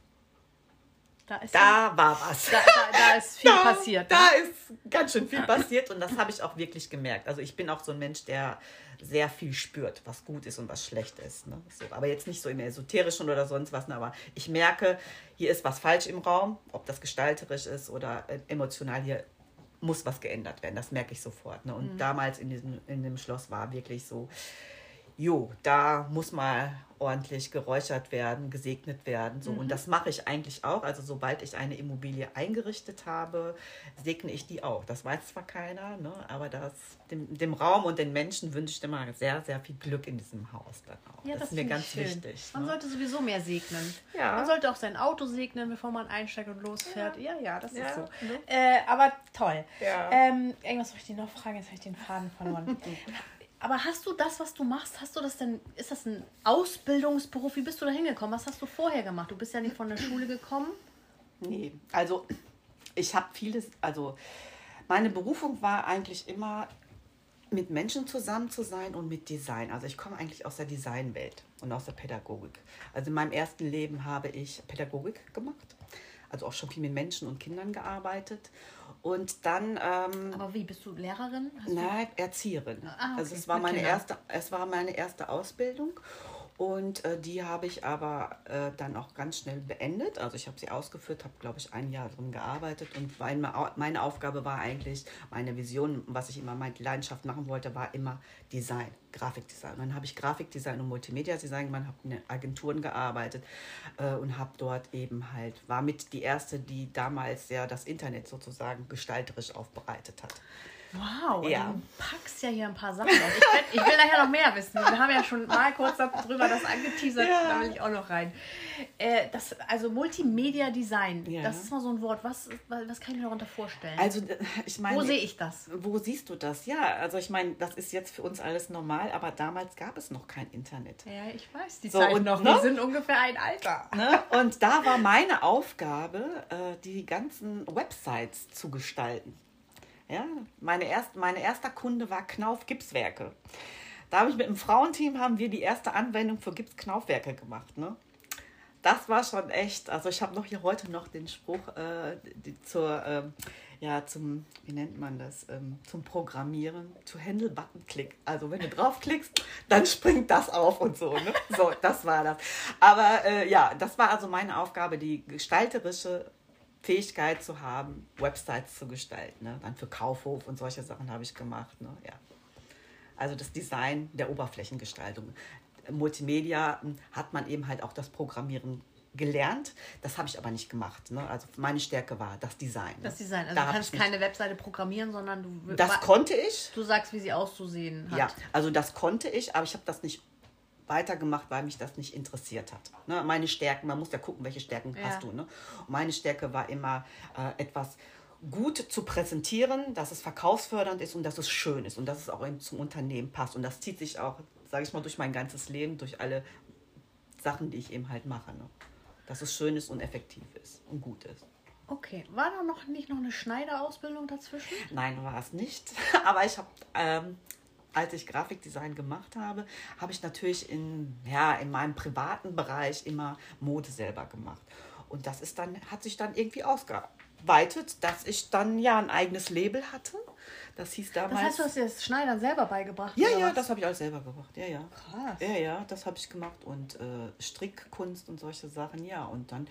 da, da war was. Da, da, da ist viel (laughs) passiert. Da ne? ist ganz schön viel passiert und das habe ich auch wirklich gemerkt. Also ich bin auch so ein Mensch, der sehr viel spürt, was gut ist und was schlecht ist. Ne? So, aber jetzt nicht so im Esoterischen oder sonst was, ne? aber ich merke, hier ist was falsch im Raum, ob das gestalterisch ist oder äh, emotional, hier muss was geändert werden. Das merke ich sofort. Ne? Und mhm. damals in, diesem, in dem Schloss war wirklich so, jo, da muss mal ordentlich geräuchert werden, gesegnet werden. So. Mhm. Und das mache ich eigentlich auch. Also sobald ich eine Immobilie eingerichtet habe, segne ich die auch. Das weiß zwar keiner, ne? aber das, dem, dem Raum und den Menschen wünsche ich immer sehr, sehr viel Glück in diesem Haus dann auch. Ja, das, das ist mir ganz schön. wichtig. Man ne? sollte sowieso mehr segnen. Ja. Man sollte auch sein Auto segnen, bevor man einsteigt und losfährt. Ja, ja, ja das ja. ist so. Ne? Äh, aber toll. Ja. Ähm, irgendwas soll ich dir noch fragen? Jetzt habe ich den Faden verloren. (laughs) Aber hast du das, was du machst, hast du das denn, ist das ein Ausbildungsberuf? Wie bist du da hingekommen? Was hast du vorher gemacht? Du bist ja nicht von der Schule gekommen. Nee, also ich habe vieles, also meine Berufung war eigentlich immer mit Menschen zusammen zu sein und mit Design. Also ich komme eigentlich aus der Designwelt und aus der Pädagogik. Also in meinem ersten Leben habe ich Pädagogik gemacht, also auch schon viel mit Menschen und Kindern gearbeitet und dann. Ähm, Aber wie bist du Lehrerin? Hast nein, Erzieherin. Ah, okay. Also es war meine erste, es war meine erste Ausbildung. Und äh, die habe ich aber äh, dann auch ganz schnell beendet. Also ich habe sie ausgeführt, habe, glaube ich, ein Jahr drin gearbeitet. Und meine, meine Aufgabe war eigentlich, meine Vision, was ich immer meine Leidenschaft machen wollte, war immer Design, Grafikdesign. Und dann habe ich Grafikdesign und Multimedia-Design gemacht, habe in Agenturen gearbeitet äh, und habe dort eben halt, war mit die erste, die damals ja das Internet sozusagen gestalterisch aufbereitet hat. Wow, ja. du packst ja hier ein paar Sachen. Ich, will, ich will nachher noch mehr wissen. Wir haben ja schon mal kurz darüber das angeteasert, ja. da will ich auch noch rein. Äh, das, also Multimedia Design, ja. das ist mal so ein Wort. Was, was kann ich mir darunter vorstellen? Also ich meine, wo sehe ich das? Wo siehst du das? Ja, also ich meine, das ist jetzt für uns alles normal, aber damals gab es noch kein Internet. Ja, ich weiß die so, Zeit und, noch. Ne? Wir sind ungefähr ein Alter. Ne? Und da war meine Aufgabe, äh, die ganzen Websites zu gestalten. Ja, meine, erst, meine erster Kunde war Knauf Gipswerke. Da habe ich mit dem Frauenteam haben wir die erste Anwendung für Gipsknaufwerke gemacht. Ne? Das war schon echt, also ich habe noch hier heute noch den Spruch äh, die, zur, äh, ja, zum, wie nennt man das, ähm, zum Programmieren, zu Handle-Button-Click. Also wenn du draufklickst, dann springt das auf und so. Ne? So, das war das. Aber äh, ja, das war also meine Aufgabe, die gestalterische Fähigkeit zu haben, Websites zu gestalten. Ne? Dann für Kaufhof und solche Sachen habe ich gemacht. Ne? Ja. Also das Design der Oberflächengestaltung. Multimedia hm, hat man eben halt auch das Programmieren gelernt. Das habe ich aber nicht gemacht. Ne? Also meine Stärke war das Design. Ne? Das Design. Also da du kannst keine Webseite programmieren, sondern du. Das konnte ich. Du sagst, wie sie auszusehen hat. Ja, also das konnte ich, aber ich habe das nicht weitergemacht, weil mich das nicht interessiert hat. Ne? Meine Stärken, man muss ja gucken, welche Stärken ja. hast du. Ne? Und meine Stärke war immer äh, etwas gut zu präsentieren, dass es verkaufsfördernd ist und dass es schön ist und dass es auch zum Unternehmen passt. Und das zieht sich auch, sage ich mal, durch mein ganzes Leben, durch alle Sachen, die ich eben halt mache. Ne? Dass es schön ist und effektiv ist und gut ist. Okay, war da noch nicht noch eine Schneiderausbildung dazwischen? Nein, war es nicht. (laughs) Aber ich habe ähm, als ich Grafikdesign gemacht habe, habe ich natürlich in, ja, in meinem privaten Bereich immer Mode selber gemacht. Und das ist dann, hat sich dann irgendwie ausgeweitet, dass ich dann ja ein eigenes Label hatte. Das hieß damals. Das heißt, du hast dir das Schneidern selber beigebracht? Ja, ja, was? das habe ich alles selber gemacht. Ja, ja. Krass. Ja, ja, das habe ich gemacht. Und äh, Strickkunst und solche Sachen, ja. Und dann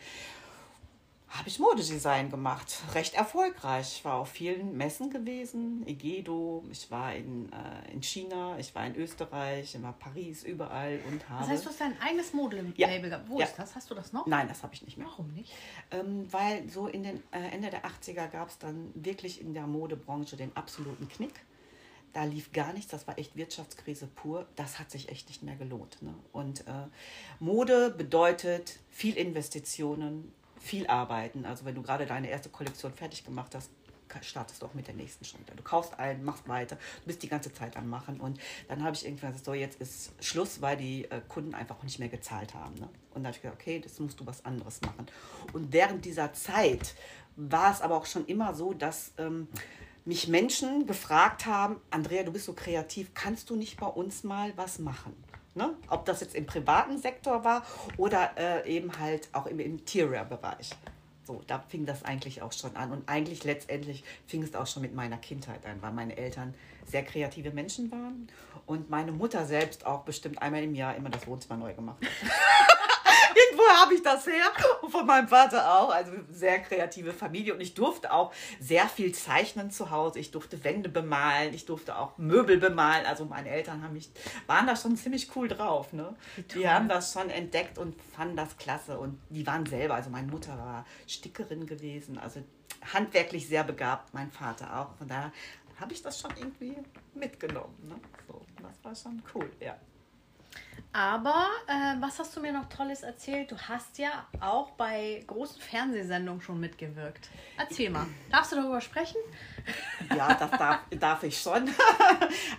habe ich Modedesign gemacht. Recht erfolgreich. Ich war auf vielen Messen gewesen, Egedo, ich war in, äh, in China, ich war in Österreich, ich war Paris, überall und habe. Das heißt, du hast dein eigenes Modelabel ja. gehabt. Wo ja. ist das? Hast du das noch? Nein, das habe ich nicht mehr. Warum nicht? Ähm, weil so in den äh, Ende der 80er gab es dann wirklich in der Modebranche den absoluten Knick. Da lief gar nichts, das war echt Wirtschaftskrise pur. Das hat sich echt nicht mehr gelohnt. Ne? Und äh, Mode bedeutet viel Investitionen, viel arbeiten. Also wenn du gerade deine erste Kollektion fertig gemacht hast, startest du auch mit der nächsten schon. Du kaufst ein, machst weiter, du bist die ganze Zeit am Machen. Und dann habe ich irgendwann gesagt, so jetzt ist Schluss, weil die äh, Kunden einfach nicht mehr gezahlt haben. Ne? Und dann habe ich gesagt, okay, das musst du was anderes machen. Und während dieser Zeit war es aber auch schon immer so, dass ähm, mich Menschen gefragt haben, Andrea, du bist so kreativ, kannst du nicht bei uns mal was machen? Ne? Ob das jetzt im privaten Sektor war oder äh, eben halt auch im Interior-Bereich. So, da fing das eigentlich auch schon an. Und eigentlich letztendlich fing es auch schon mit meiner Kindheit an, weil meine Eltern sehr kreative Menschen waren und meine Mutter selbst auch bestimmt einmal im Jahr immer das Wohnzimmer neu gemacht hat. (laughs) Irgendwo habe ich das her und von meinem Vater auch. Also sehr kreative Familie und ich durfte auch sehr viel zeichnen zu Hause. Ich durfte Wände bemalen, ich durfte auch Möbel bemalen. Also meine Eltern haben mich, waren da schon ziemlich cool drauf. Ne? Die haben das schon entdeckt und fanden das klasse und die waren selber. Also meine Mutter war Stickerin gewesen, also handwerklich sehr begabt, mein Vater auch. Von daher habe ich das schon irgendwie mitgenommen. Ne? So, das war schon cool, ja. Aber äh, was hast du mir noch Tolles erzählt? Du hast ja auch bei großen Fernsehsendungen schon mitgewirkt. Erzähl mal. Darfst du darüber sprechen? Ja, das darf, darf ich schon. (laughs)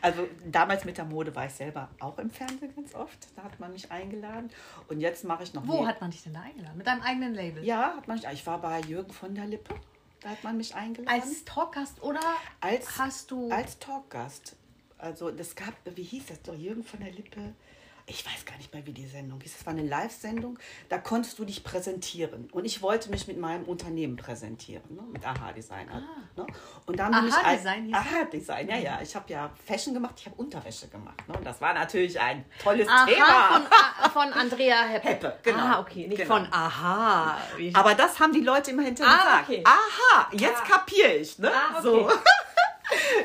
Also damals mit der Mode war ich selber auch im Fernsehen ganz oft. Da hat man mich eingeladen. Und jetzt mache ich noch Wo mehr. hat man dich denn da eingeladen? Mit deinem eigenen Label? Ja, hat man mich. Ich war bei Jürgen von der Lippe. Da hat man mich eingeladen. Als Talkgast oder als, hast du. Als Talkgast. Also das gab, wie hieß das doch, Jürgen von der Lippe ich weiß gar nicht mehr, wie die Sendung hieß. Es war eine Live-Sendung, da konntest du dich präsentieren. Und ich wollte mich mit meinem Unternehmen präsentieren, ne? mit AHA Design. Ah. Ne? Und dann AHA Design? AHA Design, ja, ja. Ich habe ja Fashion gemacht, ich habe Unterwäsche gemacht. Ne? Und das war natürlich ein tolles Aha, Thema. Von, von Andrea Heppe. Heppe, genau. Ah, okay, nicht genau. von Aha. Aber das haben die Leute immer hinterher ah, gesagt. Okay. Aha, jetzt ah. kapiere ich. Ne? Ah, okay. So. (laughs)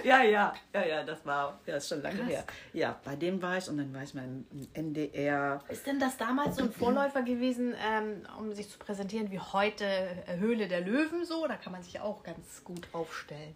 (laughs) ja, ja, ja, ja, das war ja, ist schon lange Krass. her. Ja, bei dem war ich und dann war ich mal im NDR. Ist denn das damals so ein Vorläufer gewesen, ähm, um sich zu präsentieren wie heute äh, Höhle der Löwen so? Da kann man sich auch ganz gut aufstellen.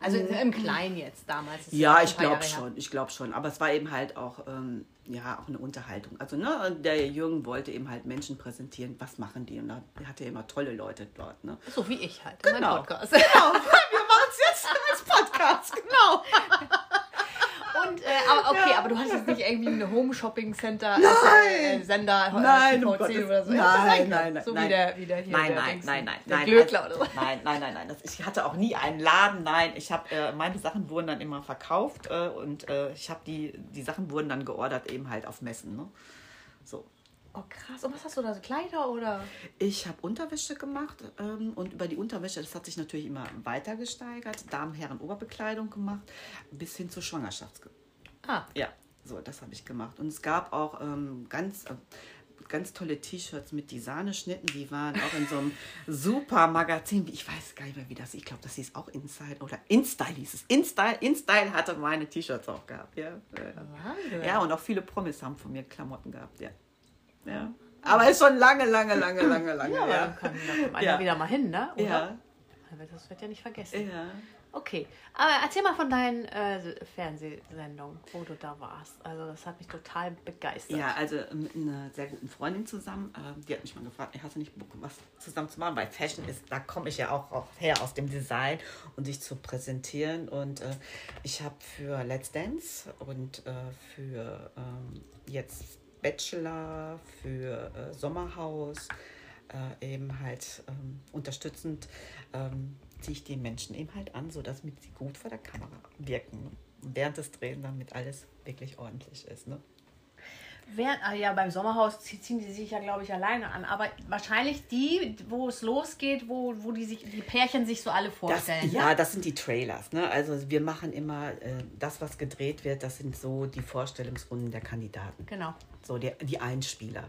Also mhm. im Kleinen jetzt damals. Ja, ich glaube schon, ich glaube schon. Aber es war eben halt auch, ähm, ja, auch eine Unterhaltung. Also ne, der Jürgen wollte eben halt Menschen präsentieren, was machen die. Und da hatte er immer tolle Leute dort. Ne? So wie ich halt, genau. Podcast. Genau, (laughs) wir machen es jetzt als Podcast, genau. (laughs) Und, äh, aber okay, aber du hast jetzt nicht irgendwie eine Home Shopping Center nein. Äh, Sender nein, um oder so. Nein, nein, nein. So nein. wie der, wie der hier. Nein, der nein, nein, nein, der nein. Glöckler also, oder so. Nein, nein, nein, nein. Das, ich hatte auch nie einen Laden. Nein, ich habe äh, meine Sachen wurden dann immer verkauft äh, und äh, ich habe die die Sachen wurden dann geordert eben halt auf Messen. Ne? So. Oh krass. Und was hast du da? So Kleider oder? Ich habe Unterwäsche gemacht ähm, und über die Unterwäsche, das hat sich natürlich immer weiter gesteigert. Damen, Herren, Oberbekleidung gemacht, bis hin zur Schwangerschafts. Ah. Ja, so, das habe ich gemacht. Und es gab auch ähm, ganz, äh, ganz tolle T-Shirts mit Designerschnitten. Die waren auch in so einem (laughs) super Magazin. Ich weiß gar nicht mehr, wie das Ich glaube, das hieß auch Inside oder InStyle hieß es. InStyle, InStyle hatte meine T-Shirts auch gehabt. Ja. ja, und auch viele Promis haben von mir Klamotten gehabt. Ja. Ja. Aber ist schon lange, lange, lange, (clears throat) lange, lange. Ja, ja. Kann, da kommt einer ja. wieder mal hin, ne? Oder? Ja. Das wird ja nicht vergessen. Ja. Okay, aber erzähl mal von deinen äh, Fernsehsendungen, wo du da warst. Also das hat mich total begeistert. Ja, also mit einer sehr guten Freundin zusammen. Äh, die hat mich mal gefragt, hast du nicht Bock, was zusammen zu machen? Weil Fashion ist, da komme ich ja auch, auch her aus dem Design und sich zu präsentieren. Und äh, ich habe für Let's Dance und äh, für ähm, jetzt Bachelor, für äh, Sommerhaus äh, eben halt ähm, unterstützend ähm, ziehe ich die Menschen eben halt an, sodass mit sie gut vor der Kamera wirken. Und während des Drehens damit alles wirklich ordentlich ist. Ne? Während, ah ja, beim Sommerhaus ziehen die sich ja, glaube ich, alleine an. Aber wahrscheinlich die, wo es losgeht, wo, wo die, sich, die Pärchen sich so alle vorstellen. Das, ja, das sind die Trailers. Ne? Also wir machen immer äh, das, was gedreht wird, das sind so die Vorstellungsrunden der Kandidaten. Genau. So die, die Einspieler.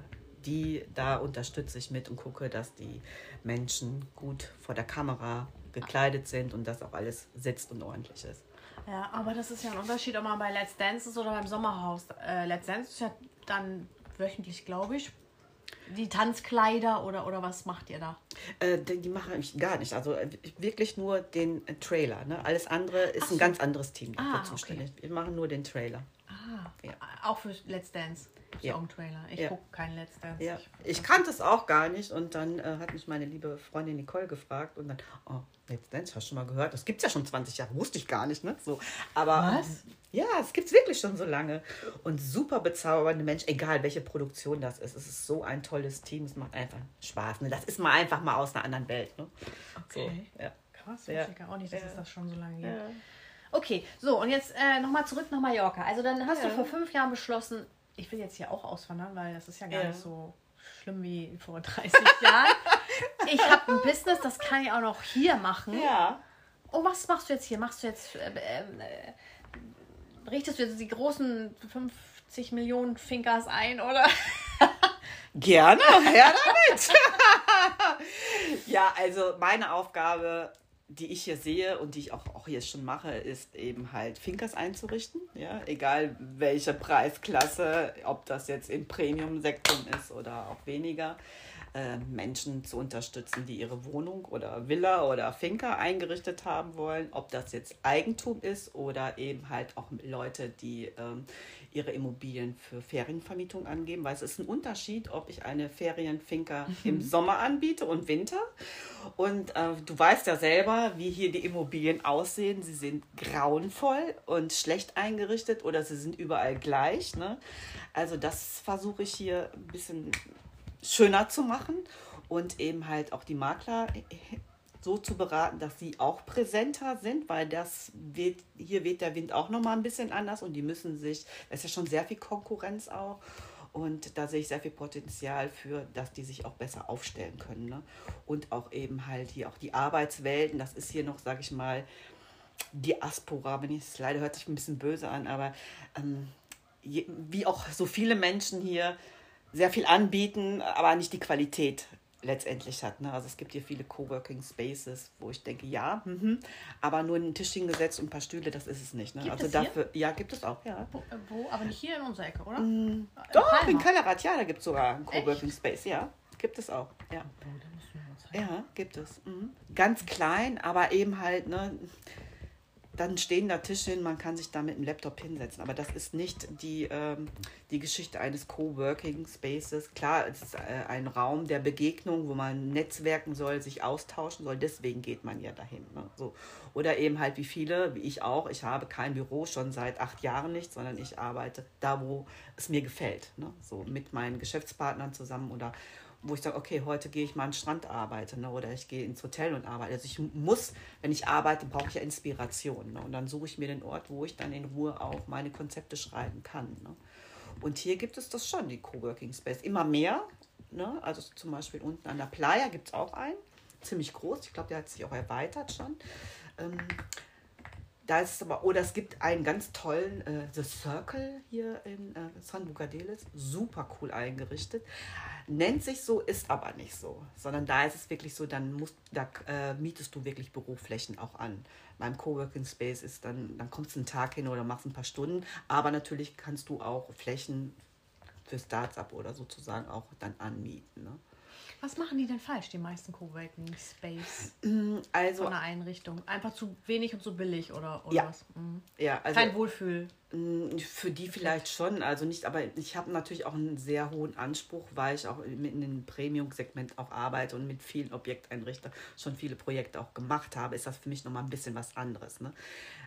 Die, da unterstütze ich mit und gucke, dass die Menschen gut vor der Kamera gekleidet sind und dass auch alles sitzt und ordentlich ist. Ja, aber das ist ja ein Unterschied, ob man bei Let's Dance ist oder beim Sommerhaus. Äh, Let's Dance ist ja dann wöchentlich, glaube ich. Die Tanzkleider oder, oder was macht ihr da? Äh, die, mache ich gar nicht. Also äh, wirklich nur den äh, Trailer. Ne? Alles andere ist so. ein ganz anderes Team dafür ah, zuständig. Okay. Wir machen nur den Trailer. Ah, ja. auch für Let's Dance. Ein Trailer. Ich ja. gucke kein Let's Dance. Ja. Ich, kannte es auch gar nicht und dann äh, hat mich meine liebe Freundin Nicole gefragt und dann, oh, Let's Dance, hast du schon mal gehört? Das gibt es ja schon 20 Jahre, wusste ich gar nicht, ne? So, aber Was? ja, es gibt es wirklich schon so lange und super bezaubernde Menschen, egal welche Produktion das ist. Es ist so ein tolles Team, es macht einfach Spaß. Ne? Das ist mal einfach mal aus einer anderen Welt. Ne? Okay. So, ja. Krass, ja. ich auch nicht, dass es das schon so lange gibt. Okay, so und jetzt äh, nochmal zurück nach Mallorca. Also dann hast ja. du vor fünf Jahren beschlossen, ich will jetzt hier auch auswandern, weil das ist ja gar ja. nicht so schlimm wie vor (laughs) 30 Jahren. Ich habe ein Business, das kann ich auch noch hier machen. Ja. Oh, was machst du jetzt hier? Machst du jetzt. Äh, äh, richtest du jetzt die großen 50 Millionen Finkers ein, oder? (laughs) Gerne, her damit. (laughs) ja, also meine Aufgabe die ich hier sehe und die ich auch, auch jetzt schon mache, ist eben halt Finkers einzurichten. Ja? Egal welche Preisklasse, ob das jetzt im Premium-Sektor ist oder auch weniger. Äh, Menschen zu unterstützen, die ihre Wohnung oder Villa oder Finca eingerichtet haben wollen, ob das jetzt Eigentum ist oder eben halt auch Leute, die ähm, ihre Immobilien für Ferienvermietung angeben, weil es ist ein Unterschied, ob ich eine Ferienfinca im Sommer anbiete und Winter. Und äh, du weißt ja selber, wie hier die Immobilien aussehen. Sie sind grauenvoll und schlecht eingerichtet oder sie sind überall gleich. Ne? Also das versuche ich hier ein bisschen schöner zu machen und eben halt auch die Makler so zu beraten, dass sie auch präsenter sind, weil das weht, hier weht der Wind auch nochmal ein bisschen anders und die müssen sich, da ist ja schon sehr viel Konkurrenz auch. Und da sehe ich sehr viel Potenzial für, dass die sich auch besser aufstellen können. Ne? Und auch eben halt hier auch die Arbeitswelten, das ist hier noch, sage ich mal, Diaspora, wenn ich es leider hört sich ein bisschen böse an, aber ähm, wie auch so viele Menschen hier sehr viel anbieten, aber nicht die Qualität letztendlich hat. Ne? Also es gibt hier viele Coworking Spaces, wo ich denke, ja, mhm, aber nur ein Tisch hingesetzt und ein paar Stühle, das ist es nicht. Ne? Gibt also es dafür, ja, gibt es auch, ja. Wo, äh, wo, Aber nicht hier in unserer Ecke, oder? Mm, doch, in Kellerrad, ja, da gibt es sogar einen Coworking Echt? Space, ja. Gibt es auch, ja. Oh, ja, gibt es. Mhm. Ganz klein, aber eben halt, ne, dann stehen da Tische hin, man kann sich da mit dem Laptop hinsetzen. Aber das ist nicht die, ähm, die Geschichte eines Coworking Spaces. Klar, es ist äh, ein Raum der Begegnung, wo man netzwerken soll, sich austauschen soll. Deswegen geht man ja dahin. Ne? So. Oder eben halt wie viele, wie ich auch. Ich habe kein Büro schon seit acht Jahren nicht, sondern ich arbeite da, wo es mir gefällt. Ne? So mit meinen Geschäftspartnern zusammen oder wo ich sage, okay, heute gehe ich mal an den Strand arbeiten ne? oder ich gehe ins Hotel und arbeite. Also ich muss, wenn ich arbeite, brauche ich ja Inspiration. Ne? Und dann suche ich mir den Ort, wo ich dann in Ruhe auch meine Konzepte schreiben kann. Ne? Und hier gibt es das schon, die Coworking Space. Immer mehr. Ne? Also zum Beispiel unten an der Playa gibt es auch einen. Ziemlich groß. Ich glaube, der hat sich auch erweitert schon. Ähm, da ist es aber, oder es gibt einen ganz tollen äh, The Circle hier in äh, San Bucadeles, super cool eingerichtet. Nennt sich so, ist aber nicht so, sondern da ist es wirklich so, dann musst, da äh, mietest du wirklich Büroflächen auch an. Beim Coworking Space ist dann, dann kommst du einen Tag hin oder machst ein paar Stunden, aber natürlich kannst du auch Flächen für Startup oder sozusagen auch dann anmieten. Ne? Was machen die denn falsch, die meisten Coworking Space? Mm, also, von der Einrichtung. Einfach zu wenig und zu billig oder, oder ja. was? Mhm. Ja, also, Kein Wohlfühl. Mm, für die vielleicht schon, also nicht, aber ich habe natürlich auch einen sehr hohen Anspruch, weil ich auch in dem Premium-Segment auch arbeite und mit vielen Objekteinrichtern schon viele Projekte auch gemacht habe, ist das für mich nochmal ein bisschen was anderes. Ne?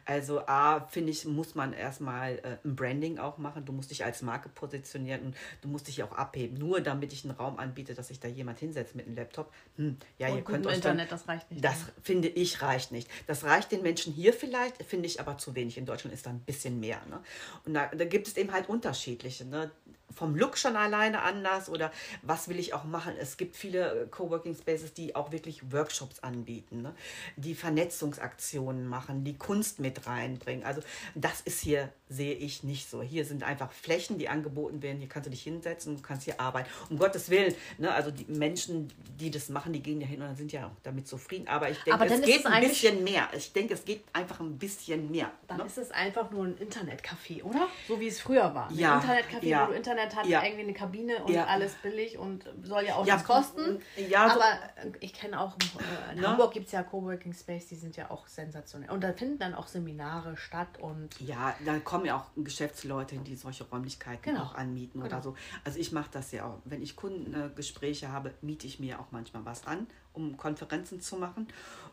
Also A, finde ich, muss man erstmal äh, ein Branding auch machen. Du musst dich als Marke positionieren und du musst dich auch abheben. Nur damit ich einen Raum anbiete, dass sich da jemand hinsetzt mit einem Laptop. Hm, ja, und ihr könnt euch Internet, dann, das reicht nicht. Das ne? finde ich reicht nicht. Das reicht den Menschen hier vielleicht, finde ich aber zu wenig. In Deutschland ist da ein bisschen mehr. Ne? Und da, da gibt es eben halt unterschiedliche. Ne? Vom Look schon alleine anders oder was will ich auch machen. Es gibt viele äh, Coworking Spaces, die auch wirklich Workshops anbieten, ne? die Vernetzungsaktionen machen, die Kunst mit reinbringen. Also das ist hier, sehe ich nicht so. Hier sind einfach Flächen, die angeboten werden. Hier kannst du dich hinsetzen und kannst hier arbeiten. Um Gottes Willen, ne? also die Menschen, die das machen, die gehen ja hin und sind ja damit zufrieden. Aber ich denke, Aber es geht es ein bisschen mehr. Ich denke, es geht einfach ein bisschen mehr. Dann ne? ist es einfach nur ein Internetcafé, oder? So wie es früher war. Ja, ein Internetcafé, ja. wo du Internet Internet hat ja. irgendwie eine Kabine und ja. alles billig und soll ja auch ja, was kosten. Ja, so Aber ich kenne auch, äh, in ne? Hamburg gibt es ja Coworking Space, die sind ja auch sensationell. Und da finden dann auch Seminare statt und. Ja, da kommen ja auch Geschäftsleute hin, die solche Räumlichkeiten genau. auch anmieten genau. oder so. Also ich mache das ja auch. Wenn ich Kundengespräche habe, miete ich mir auch manchmal was an, um Konferenzen zu machen,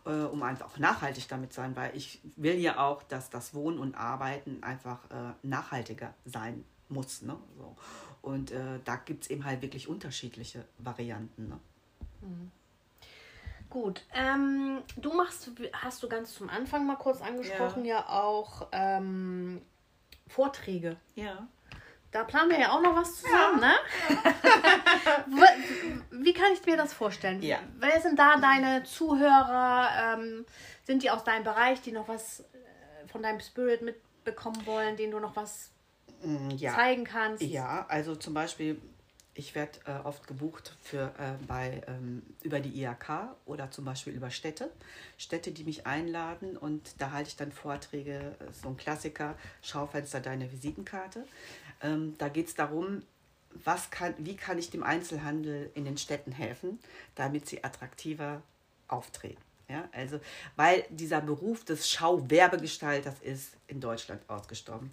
äh, um einfach auch nachhaltig damit zu sein, weil ich will ja auch, dass das Wohnen und Arbeiten einfach äh, nachhaltiger sein muss. Ne? So. Und äh, da gibt es eben halt wirklich unterschiedliche Varianten. Ne? Mhm. Gut, ähm, du machst, hast du ganz zum Anfang mal kurz angesprochen, ja, ja auch ähm, Vorträge. Ja. Da planen wir ja auch noch was zusammen, ja. (laughs) ne? Wie kann ich mir das vorstellen? Ja. Wer sind da deine Zuhörer? Ähm, sind die aus deinem Bereich, die noch was äh, von deinem Spirit mitbekommen wollen, denen du noch was ja. zeigen kannst. Ja, also zum Beispiel, ich werde äh, oft gebucht für, äh, bei, ähm, über die IHK oder zum Beispiel über Städte. Städte, die mich einladen und da halte ich dann Vorträge, äh, so ein Klassiker, Schaufenster, deine Visitenkarte. Ähm, da geht es darum, was kann, wie kann ich dem Einzelhandel in den Städten helfen, damit sie attraktiver auftreten. Ja, also, weil dieser Beruf des Schauwerbegestalters ist in Deutschland ausgestorben.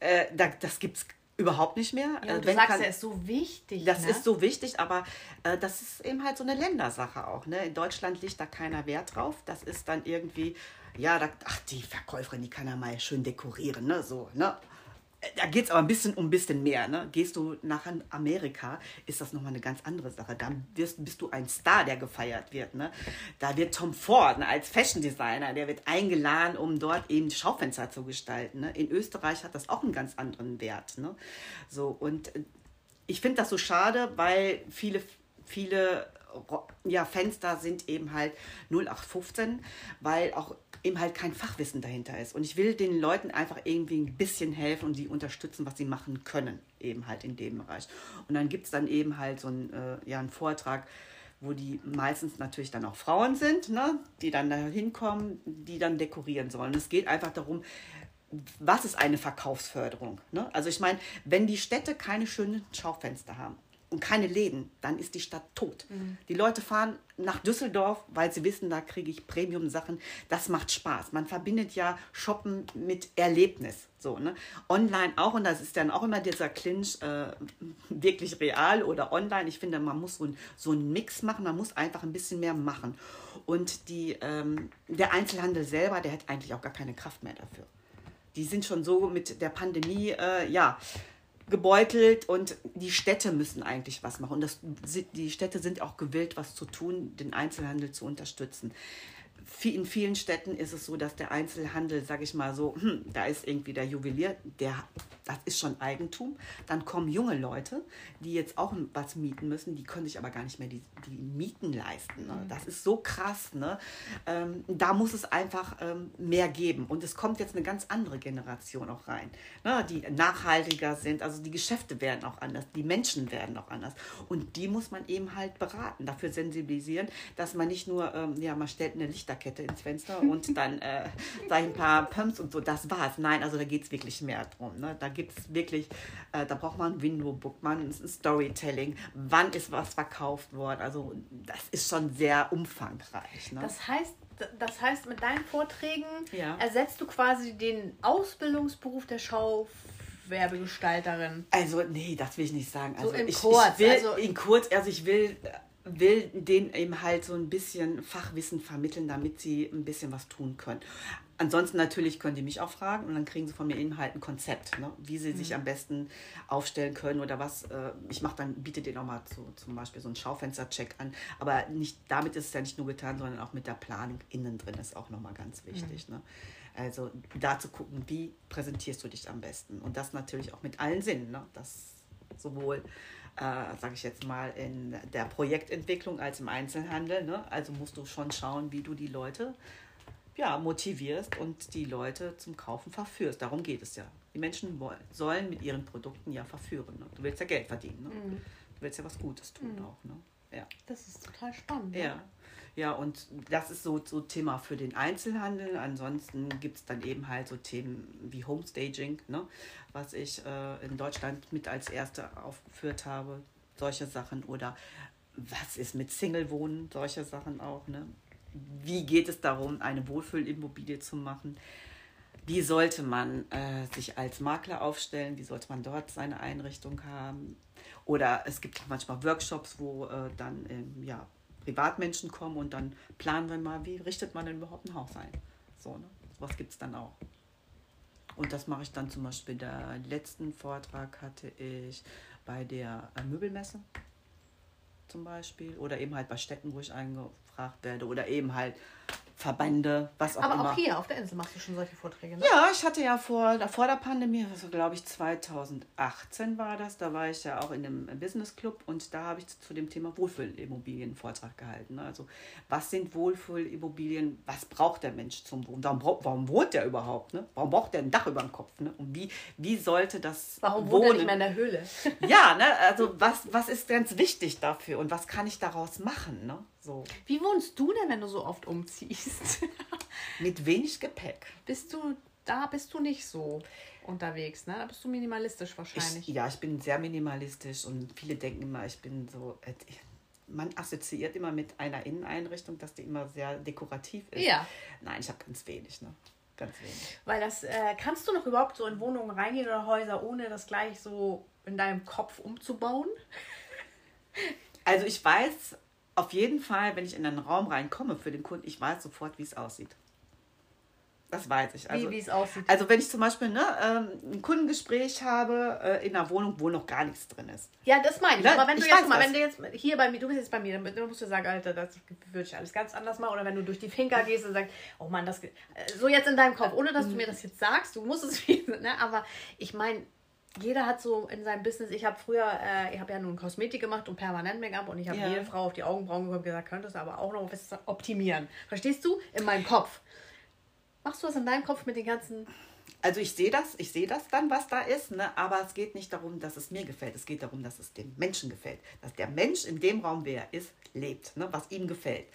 Äh, da, das gibt es überhaupt nicht mehr. Ja, äh, du Wenn sagst, kann, er ist so wichtig. Das ne? ist so wichtig, aber äh, das ist eben halt so eine Ländersache auch. Ne? In Deutschland liegt da keiner Wert drauf. Das ist dann irgendwie, ja, da, ach, die Verkäuferin, die kann ja mal schön dekorieren, ne? So, ne? Da geht es aber ein bisschen um ein bisschen mehr. Ne? Gehst du nach Amerika, ist das nochmal eine ganz andere Sache. Da wirst, bist du ein Star, der gefeiert wird. Ne? Da wird Tom Ford ne, als Fashion Designer, der wird eingeladen, um dort eben Schaufenster zu gestalten. Ne? In Österreich hat das auch einen ganz anderen Wert. Ne? So, und äh, ich finde das so schade, weil viele, viele ja, Fenster sind eben halt 0815, weil auch eben halt kein Fachwissen dahinter ist. Und ich will den Leuten einfach irgendwie ein bisschen helfen und sie unterstützen, was sie machen können, eben halt in dem Bereich. Und dann gibt es dann eben halt so einen, äh, ja, einen Vortrag, wo die meistens natürlich dann auch Frauen sind, ne, die dann da hinkommen, die dann dekorieren sollen. Es geht einfach darum, was ist eine Verkaufsförderung? Ne? Also ich meine, wenn die Städte keine schönen Schaufenster haben und keine Läden, dann ist die Stadt tot. Mhm. Die Leute fahren nach Düsseldorf, weil sie wissen, da kriege ich Premium-Sachen. Das macht Spaß. Man verbindet ja Shoppen mit Erlebnis. So, ne? Online auch, und das ist dann auch immer dieser Clinch, äh, wirklich real oder online. Ich finde, man muss so, ein, so einen Mix machen, man muss einfach ein bisschen mehr machen. Und die, ähm, der Einzelhandel selber, der hat eigentlich auch gar keine Kraft mehr dafür. Die sind schon so mit der Pandemie, äh, ja, gebeutelt und die Städte müssen eigentlich was machen. Und das, die Städte sind auch gewillt, was zu tun, den Einzelhandel zu unterstützen in vielen Städten ist es so, dass der Einzelhandel, sage ich mal so, hm, da ist irgendwie der Juwelier, der, das ist schon Eigentum. Dann kommen junge Leute, die jetzt auch was mieten müssen, die können sich aber gar nicht mehr die, die Mieten leisten. Ne? Mhm. Das ist so krass. Ne? Ähm, da muss es einfach ähm, mehr geben. Und es kommt jetzt eine ganz andere Generation auch rein, ne? die nachhaltiger sind. Also die Geschäfte werden auch anders, die Menschen werden auch anders. Und die muss man eben halt beraten, dafür sensibilisieren, dass man nicht nur, ähm, ja, man stellt eine Lichterkette Lichterkette ins Fenster und dann äh, ein paar Pumps und so, das war's. Nein, also da geht es wirklich mehr drum. Ne? Da gibt es wirklich, äh, da braucht man ein Window-Book, man ein Storytelling, wann ist was verkauft worden. Also das ist schon sehr umfangreich. Ne? Das heißt, das heißt, mit deinen Vorträgen ja. ersetzt du quasi den Ausbildungsberuf der Schauwerbegestalterin. Also, nee, das will ich nicht sagen. Also, so in ich, kurz. Ich will, also in kurz, also ich will will denen eben halt so ein bisschen Fachwissen vermitteln, damit sie ein bisschen was tun können. Ansonsten natürlich können die mich auch fragen und dann kriegen sie von mir eben halt ein Konzept, ne? wie sie mhm. sich am besten aufstellen können oder was. Äh, ich mache dann, biete denen auch mal so, zum Beispiel so einen Schaufenstercheck an. Aber nicht, damit ist es ja nicht nur getan, sondern auch mit der Planung innen drin ist auch nochmal ganz wichtig. Mhm. Ne? Also da zu gucken, wie präsentierst du dich am besten. Und das natürlich auch mit allen Sinnen. Ne? Das sowohl äh, sage ich jetzt mal, in der Projektentwicklung als im Einzelhandel. Ne? Also musst du schon schauen, wie du die Leute ja, motivierst und die Leute zum Kaufen verführst. Darum geht es ja. Die Menschen wollen, sollen mit ihren Produkten ja verführen. Ne? Du willst ja Geld verdienen. Ne? Mhm. Du willst ja was Gutes tun mhm. auch. Ne? Ja. Das ist total spannend. Ja. Ja, und das ist so, so Thema für den Einzelhandel. Ansonsten gibt es dann eben halt so Themen wie Homestaging, ne? was ich äh, in Deutschland mit als erste aufgeführt habe. Solche Sachen. Oder was ist mit Single-Wohnen? Solche Sachen auch. Ne? Wie geht es darum, eine Wohlfühlimmobilie zu machen? Wie sollte man äh, sich als Makler aufstellen? Wie sollte man dort seine Einrichtung haben? Oder es gibt manchmal Workshops, wo äh, dann ähm, ja, Privatmenschen kommen und dann planen wir mal, wie richtet man denn überhaupt ein Haus ein. So, ne? Was gibt es dann auch. Und das mache ich dann zum Beispiel, der letzten Vortrag hatte ich bei der äh, Möbelmesse zum Beispiel oder eben halt bei Städten, wo ich eingefragt werde oder eben halt Verbände, was auch Aber immer. Aber auch hier auf der Insel machst du schon solche Vorträge, ne? Ja, ich hatte ja vor, vor der Pandemie, also glaube ich 2018 war das, da war ich ja auch in einem Business Club und da habe ich zu dem Thema Wohlfühlimmobilien einen Vortrag gehalten. Ne? Also was sind Wohlfühlimmobilien, was braucht der Mensch zum Wohnen? Warum, warum wohnt der überhaupt? Ne? Warum braucht der ein Dach über dem Kopf? Ne? Und wie, wie sollte das Warum wohnt er nicht mehr in der Höhle? ja, ne? also was, was ist ganz wichtig dafür und was kann ich daraus machen? Ne? So. Wie wohnst du denn, wenn du so oft umziehst? (laughs) Mit wenig Gepäck. Bist du, da bist du nicht so unterwegs, ne? Da bist du minimalistisch wahrscheinlich. Ich, ja, ich bin sehr minimalistisch und viele denken immer, ich bin so. Äh, man assoziiert immer mit einer Inneneinrichtung, dass die immer sehr dekorativ ist. Ja. Nein, ich habe ganz wenig, ne? Ganz wenig. Weil das, äh, kannst du noch überhaupt so in Wohnungen reingehen oder Häuser, ohne das gleich so in deinem Kopf umzubauen? Also ich weiß auf jeden Fall, wenn ich in einen Raum reinkomme für den Kunden, ich weiß sofort, wie es aussieht. Das weiß ich. Also, wie, es aussieht. Also wenn ich zum Beispiel ne, ähm, ein Kundengespräch habe äh, in einer Wohnung, wo noch gar nichts drin ist. Ja, das meine ich. Ne? Aber wenn du, ich jetzt, mal, wenn du jetzt hier bei mir, du bist jetzt bei mir, dann musst du sagen, Alter, das würde ich alles ganz anders machen. Oder wenn du durch die Finca gehst und sagst, oh Mann, das äh, so jetzt in deinem Kopf, ohne dass du mir das jetzt sagst, du musst es (laughs) wissen. Ne? Aber ich meine, jeder hat so in seinem Business, ich habe früher, äh, ich habe ja nun Kosmetik gemacht und permanent Make-up und ich habe ja. jede Frau auf die Augenbrauen gekommen und gesagt, könntest du aber auch noch was optimieren. Verstehst du? In meinem Kopf. Machst du was in deinem Kopf mit den ganzen. Also ich sehe das, ich sehe das dann, was da ist, ne? aber es geht nicht darum, dass es mir gefällt. Es geht darum, dass es dem Menschen gefällt. Dass der Mensch in dem Raum, wer er ist, lebt, ne? was ihm gefällt.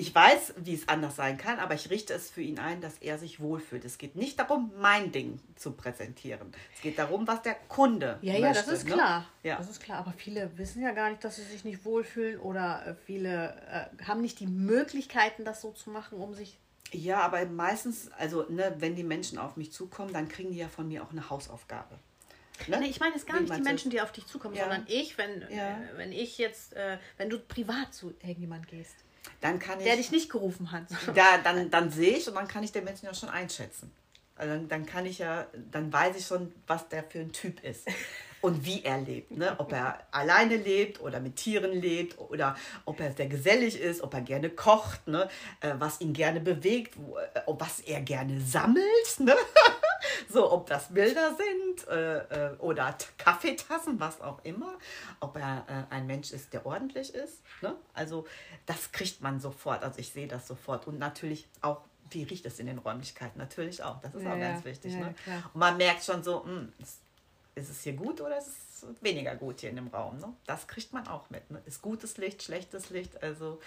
Ich weiß, wie es anders sein kann, aber ich richte es für ihn ein, dass er sich wohlfühlt. Es geht nicht darum, mein Ding zu präsentieren. Es geht darum, was der Kunde Ja, möchte, ja, das ist ne? klar. Ja. Das ist klar. Aber viele wissen ja gar nicht, dass sie sich nicht wohlfühlen oder äh, viele äh, haben nicht die Möglichkeiten, das so zu machen, um sich ja, aber meistens, also ne, wenn die Menschen auf mich zukommen, dann kriegen die ja von mir auch eine Hausaufgabe. Ne? Nee, ich meine jetzt gar Wie nicht die Menschen, die auf dich zukommen, ja. sondern ich, wenn, ja. äh, wenn ich jetzt, äh, wenn du privat zu irgendjemand gehst dann kann ich. Der dich nicht gerufen hat. Da, dann, dann sehe ich und dann kann ich den Menschen ja schon einschätzen. Also dann, dann kann ich ja, dann weiß ich schon, was der für ein Typ ist und wie er lebt. Ne? Ob er alleine lebt oder mit Tieren lebt oder ob er sehr gesellig ist, ob er gerne kocht, ne? Äh, was ihn gerne bewegt, äh, was er gerne sammelt. Ne? (laughs) (laughs) so, ob das Bilder sind äh, äh, oder Kaffeetassen, was auch immer. Ob er äh, ein Mensch ist, der ordentlich ist. Ne? Also das kriegt man sofort. Also ich sehe das sofort. Und natürlich auch, wie riecht es in den Räumlichkeiten? Natürlich auch. Das ist ja, auch ganz wichtig. Ja, ne? Und man merkt schon so, mh, hm, ist es hier gut oder ist es weniger gut hier in dem Raum? Ne? Das kriegt man auch mit. Ne? Ist gutes Licht, schlechtes Licht? Also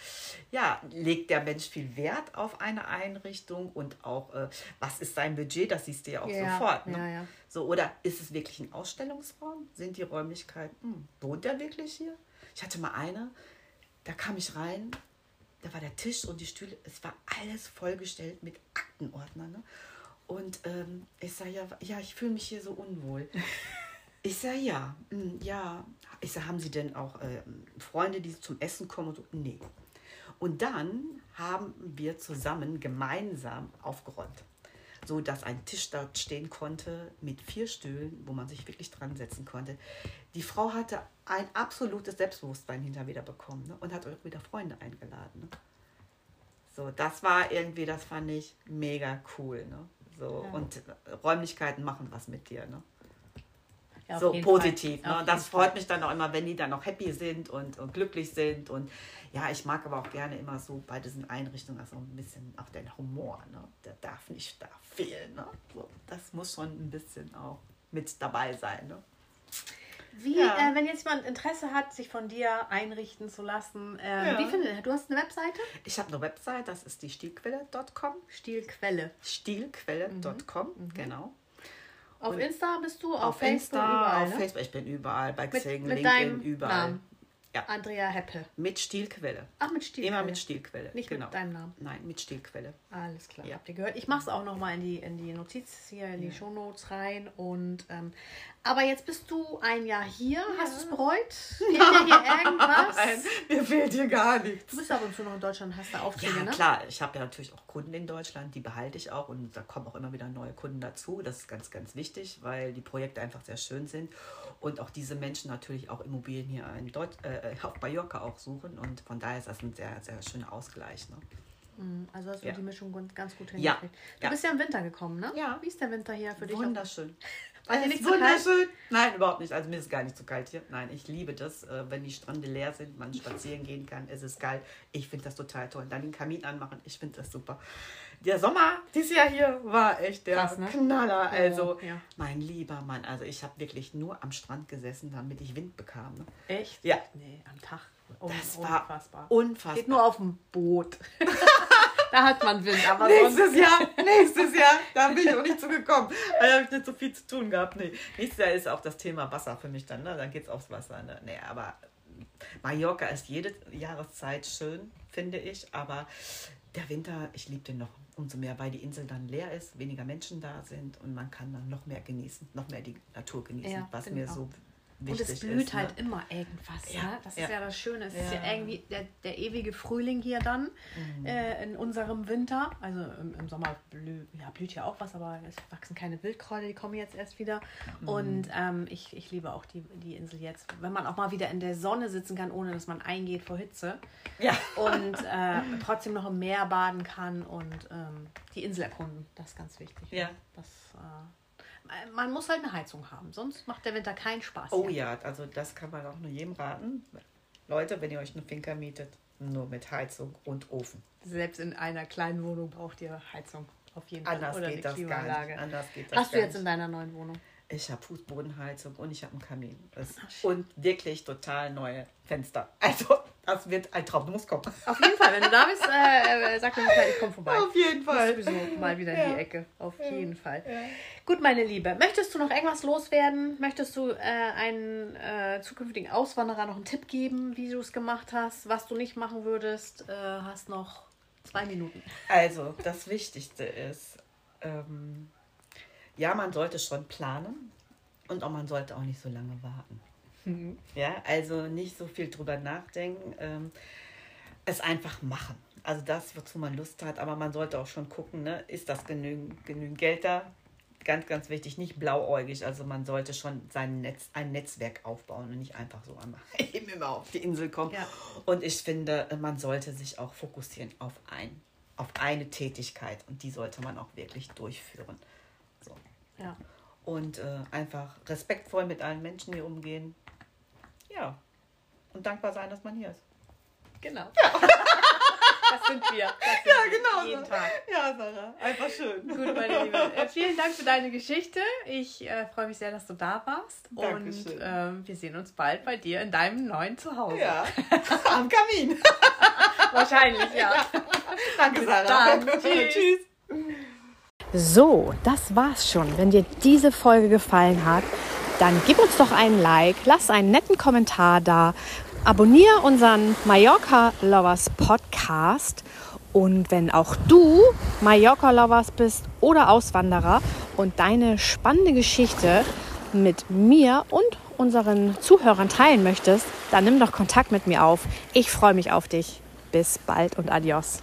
ja, legt der Mensch viel Wert auf eine Einrichtung und auch, äh, was ist sein Budget? Das siehst du ja auch ja, sofort. Ne? Ja, ja. So, oder ist es wirklich ein Ausstellungsraum? Sind die Räumlichkeiten, hm, wohnt der wirklich hier? Ich hatte mal eine, da kam ich rein, da war der Tisch und die Stühle, es war alles vollgestellt mit Aktenordnern. Ne? Und ähm, ich sage, ja, ja, ich fühle mich hier so unwohl. (laughs) Ich sage, ja, hm, ja. Ich sage, haben Sie denn auch äh, Freunde, die zum Essen kommen? Und so? Nee. Und dann haben wir zusammen gemeinsam aufgeräumt, so dass ein Tisch dort stehen konnte mit vier Stühlen, wo man sich wirklich dran setzen konnte. Die Frau hatte ein absolutes Selbstbewusstsein hinter wieder bekommen ne? und hat auch wieder Freunde eingeladen. Ne? So, das war irgendwie, das fand ich mega cool. Ne? So, ja. Und Räumlichkeiten machen was mit dir. Ne? Ja, so positiv. Ne? Das freut Fall. mich dann auch immer, wenn die dann noch happy sind und, und glücklich sind. Und ja, ich mag aber auch gerne immer so bei diesen Einrichtungen also ein bisschen auch den Humor. Ne? Der darf nicht da fehlen. Ne? So, das muss schon ein bisschen auch mit dabei sein. Ne? Wie, ja. äh, wenn jetzt jemand Interesse hat, sich von dir einrichten zu lassen, äh, ja. wie findet Du hast eine Webseite? Ich habe eine Webseite, das ist die Stilquelle.com. Stilquelle. Stilquelle.com, mhm. genau. Auf Insta bist du, auf, auf Facebook Insta, überall, auf ne? Facebook, ich bin überall, bei Xing, mit, mit LinkedIn, überall. Namen. Ja. Andrea Heppe. Mit Stilquelle. Ach, mit Stilquelle. Immer mit Stilquelle. Nicht genau. mit deinem Namen. Nein, mit Stilquelle. Alles klar. Ja. Habt ihr gehört? Ich mache es auch nochmal in die, in die Notiz hier, in die ja. Shownotes rein. Und ähm, aber jetzt bist du ein Jahr hier. Ja. Hast du es bereut? (laughs) Fehlt dir hier irgendwas? Nein, mir fehlt hier gar nichts. Du bist ab und zu noch in Deutschland, hast da Aufträge, ja, ne? klar. Ich habe ja natürlich auch Kunden in Deutschland, die behalte ich auch. Und da kommen auch immer wieder neue Kunden dazu. Das ist ganz, ganz wichtig, weil die Projekte einfach sehr schön sind. Und auch diese Menschen natürlich auch Immobilien hier in Deut äh, auf Mallorca auch suchen. Und von daher ist das ein sehr, sehr schöner Ausgleich. Ne? Mhm, also hast du ja. die Mischung ganz gut hingekriegt. Ja. Du bist ja im Winter gekommen, ne? Ja. Wie ist der Winter hier für dich? Wunderschön. War dir nicht wunderschön? Nein, überhaupt nicht. Also mir ist gar nicht zu kalt hier. Nein, ich liebe das, äh, wenn die Strände leer sind, man spazieren gehen kann. Es ist geil. Ich finde das total toll. Dann den Kamin anmachen, ich finde das super. Der Sommer dieses Jahr hier war echt der Krass, ne? Knaller. Also, oh, ja. mein lieber Mann, also ich habe wirklich nur am Strand gesessen, damit ich Wind bekam. Ne? Echt? Ja. Nee, am Tag. Um, das war unfassbar. unfassbar. Geht nur auf dem Boot. (laughs) da hat man Wind. Aber nächstes Jahr, nächstes Jahr, da bin ich auch nicht zugekommen. Da habe ich nicht so viel zu tun gehabt. Nee. Nächstes Jahr ist auch das Thema Wasser für mich dann. Ne? Dann geht es aufs Wasser. Ne? Nee, aber Mallorca ist jede Jahreszeit schön, finde ich. Aber der Winter, ich liebe den noch umso mehr, weil die Insel dann leer ist, weniger Menschen da sind und man kann dann noch mehr genießen, noch mehr die Natur genießen, ja, was mir auch. so und es blüht ist, halt ne? immer irgendwas. Ja, ne? Das ja. ist ja das Schöne. Es ja. ist ja irgendwie der, der ewige Frühling hier dann mhm. äh, in unserem Winter. Also im, im Sommer blüht ja, blüht ja auch was, aber es wachsen keine Wildkräuter, die kommen jetzt erst wieder. Mhm. Und ähm, ich, ich liebe auch die, die Insel jetzt. Wenn man auch mal wieder in der Sonne sitzen kann, ohne dass man eingeht vor Hitze. Ja. Und äh, trotzdem noch im Meer baden kann und ähm, die Insel erkunden. Das ist ganz wichtig. Ja. Das, äh, man muss halt eine Heizung haben, sonst macht der Winter keinen Spaß. Oh ja, also das kann man auch nur jedem raten. Leute, wenn ihr euch eine Finca mietet, nur mit Heizung und Ofen. Selbst in einer kleinen Wohnung braucht ihr Heizung. Auf jeden Fall. Anders, Oder geht, das gar nicht. Anders geht das Hast du jetzt in deiner neuen Wohnung? Ich habe Fußbodenheizung und ich habe einen Kamin. Und wirklich total neue Fenster. (laughs) Also, das wird ein Traum. Du musst kommen. Auf jeden Fall, wenn du da bist, äh, äh sag mir Bescheid, ich komme vorbei. Auf jeden Fall. sowieso mal wieder in die Ecke. Auf ja. jeden Fall. Ja. Gut, meine Liebe. Möchtest du noch irgendwas loswerden? Möchtest du äh, einen äh, zukünftigen Auswanderer noch einen Tipp geben, wie du es gemacht hast, was du nicht machen würdest? Äh, hast noch zwei Minuten. Also, das Wichtigste ist, ähm, ja, man sollte schon planen und auch man sollte auch nicht so lange warten. Mhm. Ja, also nicht so viel drüber nachdenken, ähm, es einfach machen. Also das, wozu man Lust hat, aber man sollte auch schon gucken, ne, ist das genügend, genügend Geld da? Ganz, ganz wichtig, nicht blauäugig. Also man sollte schon sein Netz, ein Netzwerk aufbauen und nicht einfach so einmal (laughs) eben immer auf die Insel kommen. Ja. Und ich finde, man sollte sich auch fokussieren auf ein, auf eine Tätigkeit und die sollte man auch wirklich durchführen. So. Ja. Und äh, einfach respektvoll mit allen Menschen hier umgehen. Ja. Und dankbar sein, dass man hier ist. Genau. Ja. (laughs) Das sind wir. Das sind ja, genau. Jeden Tag. Ja, Sarah. Einfach schön. Gut, meine Liebe. (laughs) Äh, vielen Dank für deine Geschichte. Ich äh, freue mich sehr, dass du da warst. Dankeschön. Und ähm, wir sehen uns bald bei dir in deinem neuen Zuhause. Ja. (laughs) Am Kamin. Wahrscheinlich, ja. ja. Danke, Sarah. Tschüss. Tschüss. So, das war's schon. Wenn dir diese Folge gefallen hat, dann gib uns doch einen Like, lass einen netten Kommentar da, abonniere unseren Mallorca Lovers Podcast und wenn auch du Mallorca Lovers bist oder Auswanderer und deine spannende Geschichte mit mir und unseren Zuhörern teilen möchtest, dann nimm doch Kontakt mit mir auf. Ich freue mich auf dich. Bis bald und adios.